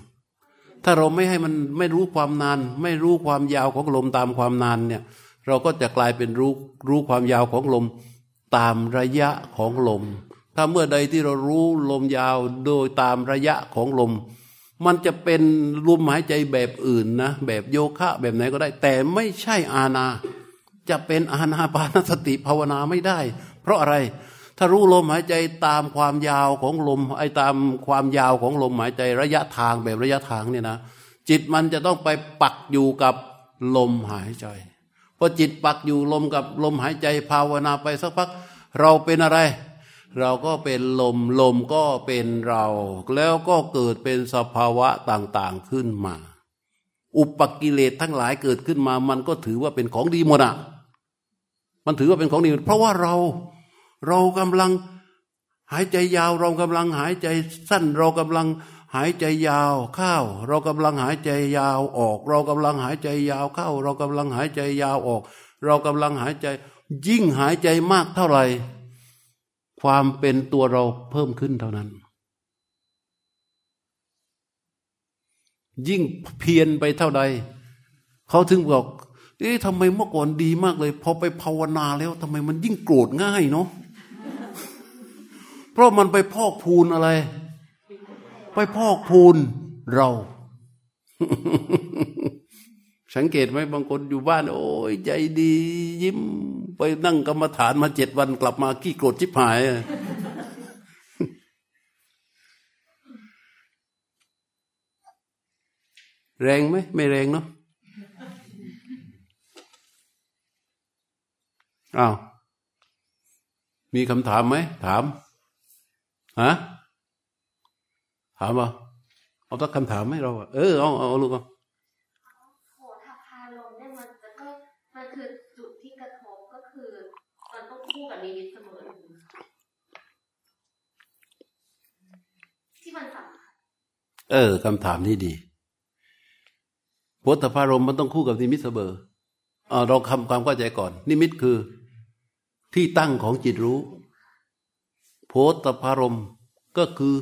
ถ้าเราไม่ให้มันไม่รู้ความนาน ไม่รู้ความยาวของลมตามความนานเนี่ยเราก็จะกลายเป็นรู้รู้ความยาวของลมตามระยะของลม ถ้าเมื่อใดที่เรารู้ลมยาวโดยตามระยะของลม มันจะเป็นลมหายใจแบบอื่นนะ แบบโยคะแบบไหนก็ได้ แต่ไม่ใช่อาณาจะเป็นอาณาปานสติภาวนาไม่ได้ เพราะอะไร ถ้ารู้ลมหายใจตามความยาวของลมไอ้ตามความยาวของลมหายใจระยะทางแบบระยะทางเนี่ยนะ จิตมันจะต้องไปปักอยู่กับลมหายใจพอจิตปักอยู่ลมกับลมหายใจภาวนาไปสักพัก เราเป็นอะไร เราก็เป็นลมลมก็เป็นเรา แล้วก็เกิดเป็นสภาวะต่างๆขึ้นมา อุปกิเลสทั้งหลายเกิดขึ้นมา มันก็ถือว่าเป็นของดีหมดอะมันถือว่าเป็นของดีเพราะว่าเรา เรากำลังหายใจยาว เรากำลังหายใจสั้น เรากำลังหายใจยาวเข้า เรากำลังหายใจยาวออก เรากำลังหายใจยาวเข้า เรากำลังหายใจยาวออก เรากำลังหายใจ ยิ่งหายใจมากเท่าไหร่ ความเป็นตัวเราเพิ่มขึ้นเท่านั้น ยิ่งเพียรไปเท่าใดเขาถึงบอกเอ๊ะทำไมเมื่อก่อนดีมากเลย พอไปภาวนาแล้วทำไมมันยิ่งโกรธง่ายเนาะ เพราะมันไปพอกพูนอะไร ไปพอกพูนเรา สังเกตไหมบางคนอยู่บ้าน โอ้ยใจดี ยิ้ม ไปนั่งกรรมฐานมาเจ็ดวันกลับมาขี้โกรธชิบหาย แรงไหมไม่แรงเนาะอ้าว มีคำถามไหม ถาม ฮะถามว่าเอาตักคำถามให้เราอะเออเอาเอาลูกเอาโหทพาลมเนี่ยมันจะก็มันคือจุดที่กระทบก็คือมันต้องคู่กับนิมิตเสมอที่มันสำคัญเออคำถามนี้ดีโพธพารมมันต้องคู่กับนิมิตเสมออ่าเราคำความเข้าใจก่อน นิมิตคือ ที่ตั้งของจิตรู้ โพธพารมก็คือ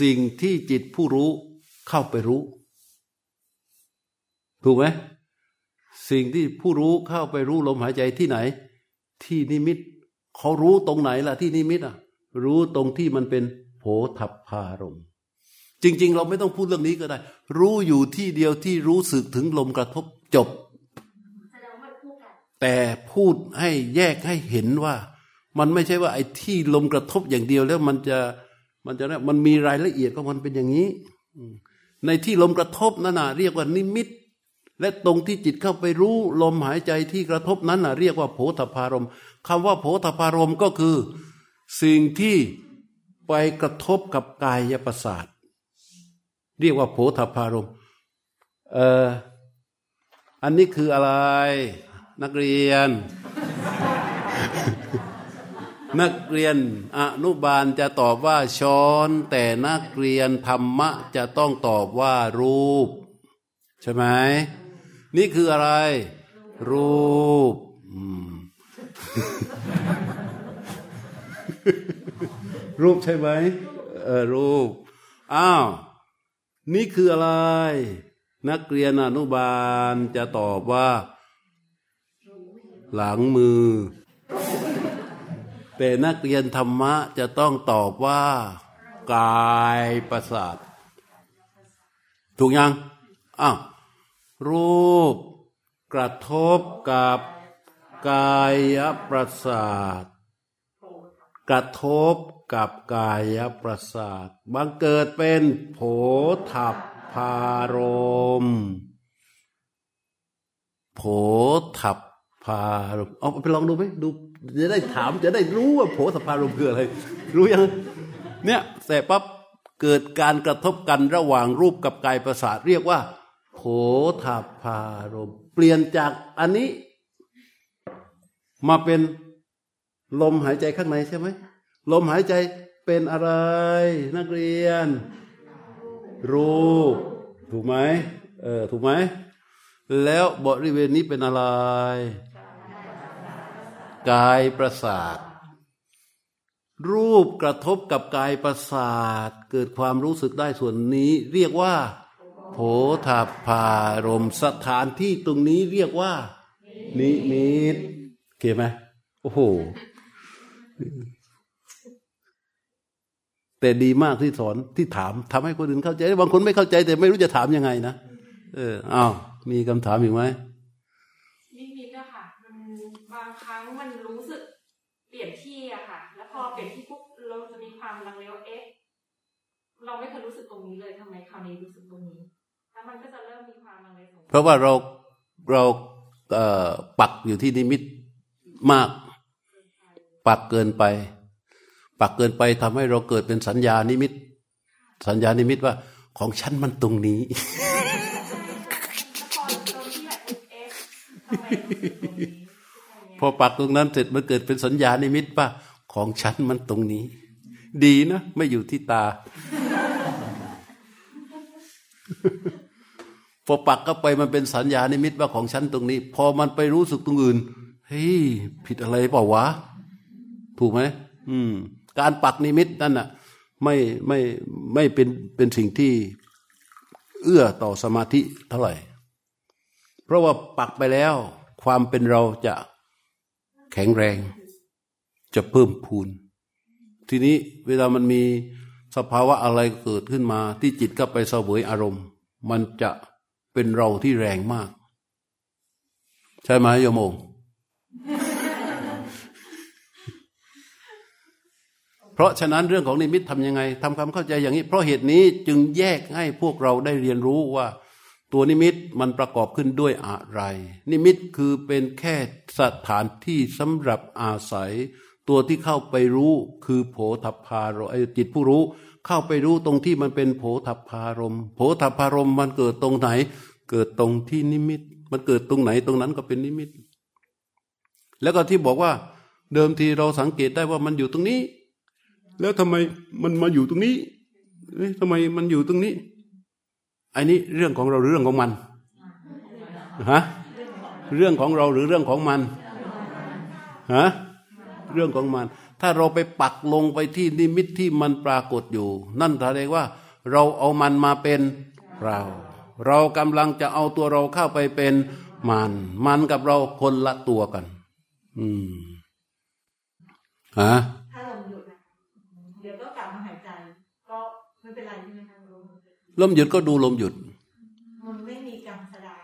สิ่งที่จิตผู้รู้เข้าไปรู้ ถูกไหมสิ่งที่ผู้รู้เข้าไปรู้ลมหายใจที่ไหน ที่นิมิตเขารู้ตรงไหนล่ะที่นิมิตอะ รู้ตรงที่มันเป็นโผฏฐพารมณ์จริง ๆ เราไม่ต้องพูดเรื่องนี้ก็ได้ รู้อยู่ที่เดียวที่รู้สึกถึงลมกระทบจบแสดงว่ามันคู่กันแต่พูดให้แยกให้เห็นว่า มันไม่ใช่ว่าไอ้ที่ลมกระทบอย่างเดียวแล้วมันจะมันจะมันมีรายละเอียดของมันเป็นอย่างนี้ในที่ลมกระทบนั่นน่ะเรียกว่านิมิต และตรงที่จิตเข้าไปรู้ลมหายใจที่กระทบนั้นน่ะเรียกว่าโผฏฐารมคำว่าโผฏฐารมก็คือ สิ่งที่ไปกระทบกับกายประสาทเรียกว่าโผฏฐารมเอ่ออันนี้คืออะไร นักเรียน นักเรียนอนุบาลจะตอบว่าช้อน แต่นักเรียนธรรมะจะต้องตอบว่ารูป ใช่ไหมนี่คืออะไร รูปรูปใช่ไหมเออรูปอ้าวนี่คืออะไร นักเรียนอนุบาลจะตอบว่า หลังมือ แต่นักเรียนธรรมะจะต้องตอบว่า กายประสาท ถูกยังอ้าวรูปกระทบกับกายประสาท กระทบกับกายประสาทบังเกิดเป็นโผถัพพารมโผถัพพารมเอาไปลองดูไหมดู จะได้ถามจะได้รู้ว่าโผฏฐพารมคืออะไร รู้ยัง เนี่ยแต่ปั๊บเกิดการกระทบกันระหว่างรูปกับกายประสาทเรียกว่าโผฏพารมเปลี่ยนจากอันนี้ มาเป็นลมหายใจข้างในใช่ไหมลมหายใจเป็นอะไร นักเรียน รูป ถูกไหมเออถูกไหมแล้วบริเวณนี้เป็นอะไร กายประสาท รูปกระทบกับกายประสาท เกิดความรู้สึกได้ส่วนนี้ เรียกว่า โผฏฐพารมสถานที่ตรงนี้เรียกว่า นิมิตโอเคไหมโอ้โหแต่ดีมากที่สอนที่ถามทำให้คนอื่นเข้าใจบางคนไม่เข้าใจ แต่ไม่รู้จะถามยังไงนะเอออ้าวมีคำถามอีกไหม นิมิตอะค่ะ มันบางครั้งมันรู้สึกเปลี่ยนที่อะค่ะ แล้วพอ เปลี่ยนที่ปุ๊บเราจะมีความลังเลว่าเอ๊ะเราไม่เคยรู้สึกตรงนี้เลยทำไมคราวนี้รู้สึกตรงนี้แล้วมันก็จะเริ่มมีความลังเลสงสัยเพราะว่าเราเราเอ่อปักอยู่ที่นิมิตมาก ปักเกินไป ปักเกินไปทำให้เราเกิดเป็นสัญญานิมิต สัญญานิมิตว่าของฉันมันตรงนี้พอตรงที่แบบเอ๊ะทำไมรู้สึกตรงนี้พอปักตรงนั้นเสร็จมันเกิดเป็นสัญญานิมิตว่า ของฉันมันตรงนี้ ดีนะ ไม่อยู่ที่ตา พอปักเข้าไปมันเป็นสัญญานิมิตว่าของฉันตรงนี้ พอมันไปรู้สึกตรงอื่น เฮ้ย ผิดอะไรเปล่าวะ ถูกไหมอืม การปักนิมิตนั่นน่ะ ไม่ไม่ไม่เป็นเป็นสิ่งที่ เอื้อต่อสมาธิเท่าไหร่ เพราะว่าปักไปแล้ว ความเป็นเราจะแข็งแรง จะเพิ่มพูน ทีนี้เวลามันมีสภาวะอะไรเกิดขึ้นมา ที่จิตก็ไปเสวยอารมณ์ มันจะเป็นเราที่แรงมาก ใช่ไหมโยมโมเพราะฉะนั้นเรื่องของนิมิตทำยังไงทำความเข้าใจอย่างนี้ เพราะเหตุนี้จึงแยกให้พวกเราได้เรียนรู้ว่า ตัวนิมิตมันประกอบขึ้นด้วยอะไร นิมิตคือเป็นแค่สถานที่สำหรับอาศัย ตัวที่เข้าไปรู้คือโผฏฐารมไอจิตผู้รู้ เข้าไปรู้ตรงที่มันเป็นโผฏฐารมโผฏฐารมมันเกิดตรงไหน เกิดตรงที่นิมิต มันเกิดตรงไหนตรงนั้นก็เป็นนิมิต แล้วก็ที่บอกว่า เดิมทีเราสังเกตได้ว่ามันอยู่ตรงนี้ แล้วทำไมมันมาอยู่ตรงนี้เอ๊ะทำไมมันอยู่ตรงนี้อันนี้เรื่องของเราหรือเรื่องของมันฮะเรื่องของเราหรือเรื่องของมันฮะ เรื่องของมัน ถ้าเราไปปักลงไปที่นิมิตที่มันปรากฏอยู่ นั่นแสดงว่า เราเอามันมาเป็นเรา เรากำลังจะเอาตัวเราเข้าไปเป็นมัน มันกับเราคนละตัวกัน อืมฮะถ้าลมหยุดนะเดี๋ยวก็กลับมาหายใจ ก็ไม่เป็นไรใช่ไหมคะลมลมหยุดก็ดูลมหยุด มันไม่มีกรรมแสดง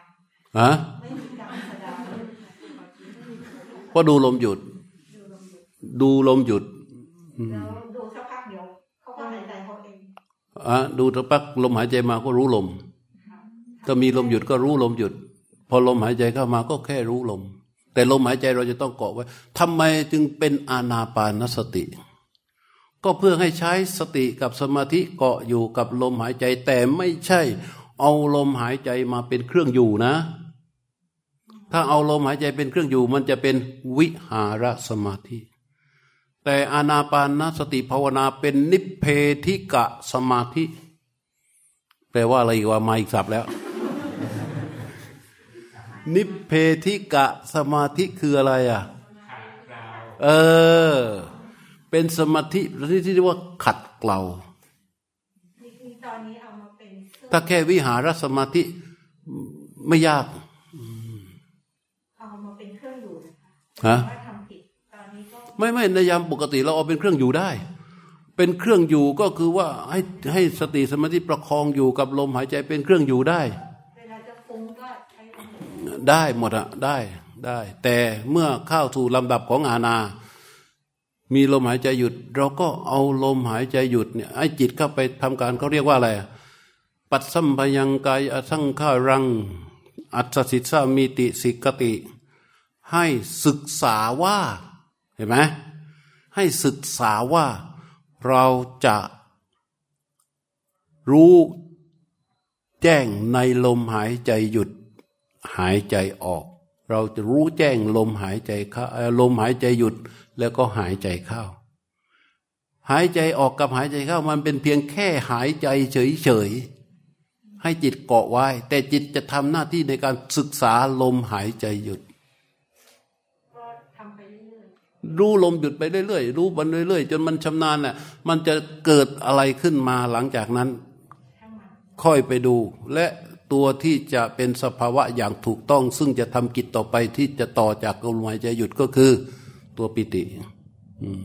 ฮะไม่มีกรรมแสดงก็ดูลมหยุด ดูลมหยุดแล้วดูสักพักเดี๋ยวเขาก็หายใจเขาเองอะดูสักพักลมหายใจมาก็รู้ลม ถ้ามีลมหยุดก็รู้ลมหยุด พอลมหายใจเข้ามาก็แค่รู้ลม แต่ลมหายใจเราจะต้องเกาะไว้ทำไมจึงเป็นอานาปานสติ ก็เพื่อให้ใช้สติกับสมาธิเกาะอยู่กับลมหายใจ แต่ไม่ใช่ เอาลมหายใจมาเป็นเครื่องอยู่นะถ้าเอาลมหายใจเป็นเครื่องอยู่มันจะเป็นวิหารสมาธิ แต่อานาปานสติภาวนาเป็นนิพเพธิกะสมาธิ แปลว่าอะไรอีกว่ามาอีกศัพท์แล้ว นิพเพธิกะสมาธิคืออะไรอะเออ เป็นสมาธิที่ที่เรียกว่าขัดเกลานี่คือตอนนี้เอามาเป็นเครื่องถ้าแค่วิหารสมาธิไม่ยากเอามาเป็นเครื่องอยู่นะคะฮะ ไม่ไม่ในยามปกติเราเอาเป็นเครื่องอยู่ได้ เป็นเครื่องอยู่ก็คือว่าให้ให้สติสมาธิประคองอยู่กับลมหายใจเป็นเครื่องอยู่ได้ได้หมดอะได้ได้ แต่เมื่อเข้าสู่ลำดับของอาณามีลมหายใจหยุด เราก็เอาลมหายใจหยุดเนี่ยให้จิตเข้าไปทำการเขาเรียกว่าอะไร ปัดสัมพยังกายอสังขารัง อัศสิทธามีติสิกติ ให้ศึกษาว่า ห็นไหมให้ศึกษาว่าเราจะรู้แจ้งในลมหายใจหยุดหายใจออก เราจะรู้แจ้งลมหายใจเข้าลมหายใจหยุดแล้วก็หายใจเข้า หายใจออกกับหายใจเข้า มันเป็นเพียงแค่หายใจเฉยๆให้จิตเกาะไว้ แต่จิตจะทำหน้าที่ในการศึกษาลมหายใจหยุด ก็ทำไปเรื่อย รู้ลมหยุดไปเรื่อยๆรู้มันเรื่อยๆ จนมันชำนาญน่ะมันจะเกิดอะไรขึ้นมาหลังจากนั้น ค่อยไปดู และตัวที่จะเป็นสภาวะอย่างถูกต้อง ซึ่งจะทำกิจต่อไปที่จะต่อจากลมหายใจหยุดก็คือ ตัวปิติ อืม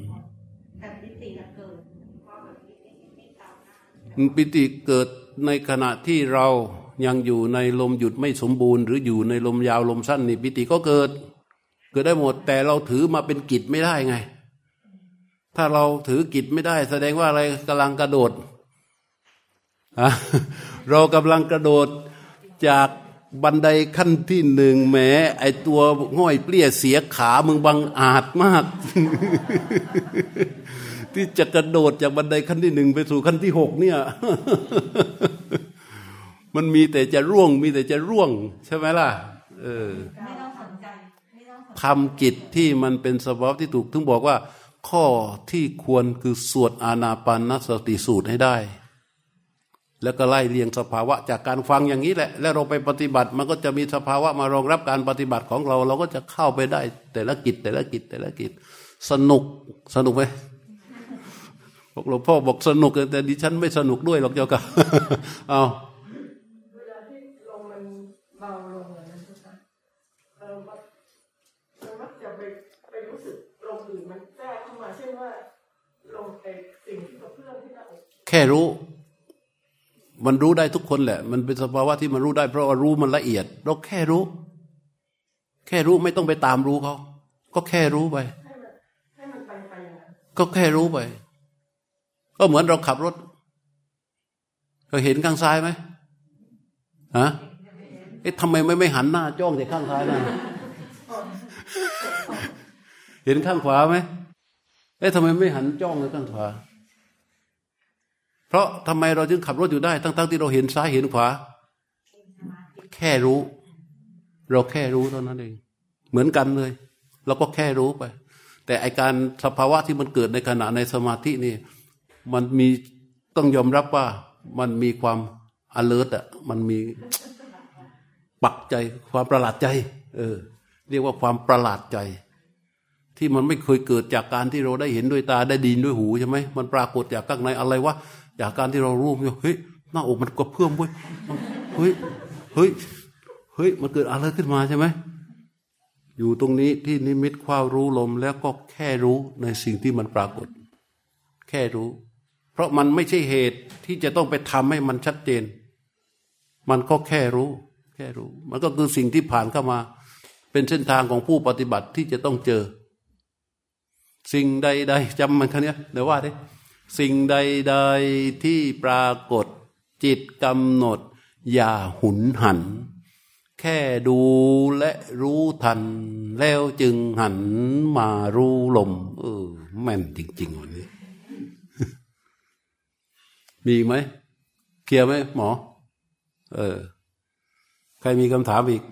ปิติเกิดในขณะที่เรายังอยู่ในลมหยุดไม่สมบูรณ์ หรืออยู่ในลมยาวลมสั้นนี่ปิติก็เกิด เกิดได้หมด แต่เราถือมาเป็นกิจไม่ได้ไง ถ้าเราถือกิจไม่ได้ แสดงว่าอะไรกำลังกระโดดอะเรากำลังกระโดดจากบันไดขั้นที่หนึ่งแหมไอตัวง่อยเปลี้ยเสียขามึงบังอาจมาก ที่จะกระโดดจากบันไดขั้นที่หนึ่งไปสู่ขั้นที่หกเนี่ย มันมีแต่จะร่วง มีแต่จะร่วง ใช่ไหมล่ะ เออ ทำกิจที่มันเป็นสภาวะที่ถูกถึงบอกว่า ข้อที่ควรคือสวดอานาปานสติสูตรให้ได้ แล้วก็ไล่เรียงสภาวะจากการฟังอย่างนี้แหละ แล้วเราไปปฏิบัติมันก็จะมีสภาวะมารองรับการปฏิบัติของเรา เราก็จะเข้าไปได้ แต่ละกิจแต่ละกิจแต่ละกิจ สนุกสนุกไหมบอกหลวงพ่อบอกสนุกแต่ดิฉันไม่สนุกด้วยหรอกเจ้าค่ะเอา เวลาที่ลมมันเบาลงอะนะทุกท่านเออมันมันมักจะไปไปรู้สึกลมอื่นมันแทรกเข้ามาเช่นว่าลมไอสิ่งที่กระเพื่อมที่หน้าอก แค่ค่รู้ มันรู้ได้ทุกคนแหละ มันเป็นสภาวะที่มันรู้ได้เพราะว่ารู้มันละเอียด เราแค่รู้ แค่รู้ไม่ต้องไปตามรู้เขาก็แค่รู้ไป ก็แค่รู้ไป ก็เหมือนเราขับรถเราเห็นข้างซ้ายไหมฮะเอ๊ะทำไมไม่ไม่หันหน้าจ้องแต่ข้างซ้ายนะเห็นข้างขวาไหมเอ๊ะทำไมไม่หันจ้องแต่ข้างขวา ราะทำไมเราจึงขับรถอยู่ได้ ทั้งๆที่เราเห็นซ้ายเห็นขวา แค่รู้ เราแค่รู้เท่านั้นเอง เหมือนกันเลยเราก็แค่รู้ไป แต่ไอการสภาวะที่มันเกิดในขณะในสมาธินี่ มันมีต้องยอมรับว่ามันมีความ alert อะมันมีปักใจความประหลาดใจ เออ เรียกว่าความประหลาดใจ ที่มันไม่เคยเกิดจากการที่เราได้เห็นด้วยตาได้ดินด้วยหูใช่ไหมมันปรากฏจากข้างในอะไรวะ จากการที่เรารู้เฮ้ยหน้าอกมันกระเพื่อมเว้ยเฮ้ยเฮ้ยเฮ้ยมันเกิดอะไรขึ้นมาใช่ไหมอยู่ตรงนี้ที่นิมิตความรู้ลมแล้วก็แค่รู้ในสิ่งที่มันปรากฏ แค่รู้ เพราะมันไม่ใช่เหตุที่จะต้องไปทำให้มันชัดเจน มันก็แค่รู้ แค่รู้ มันก็คือสิ่งที่ผ่านเข้ามา เป็นเส้นทางของผู้ปฏิบัติที่จะต้องเจอ สิ่งใดๆจำมันคันนี้เดี๋ยวว่าดิ สิ่งใด ๆที่ปรากฏจิตกำหนด อย่าหุนหัน แค่ดูและรู้ทัน แล้วจึงหันมารู้ลม เออ แม่นจริงๆวันนี้ มีไหมเคลียร์ไหมหมอ เออ ใครมีคำถามอีก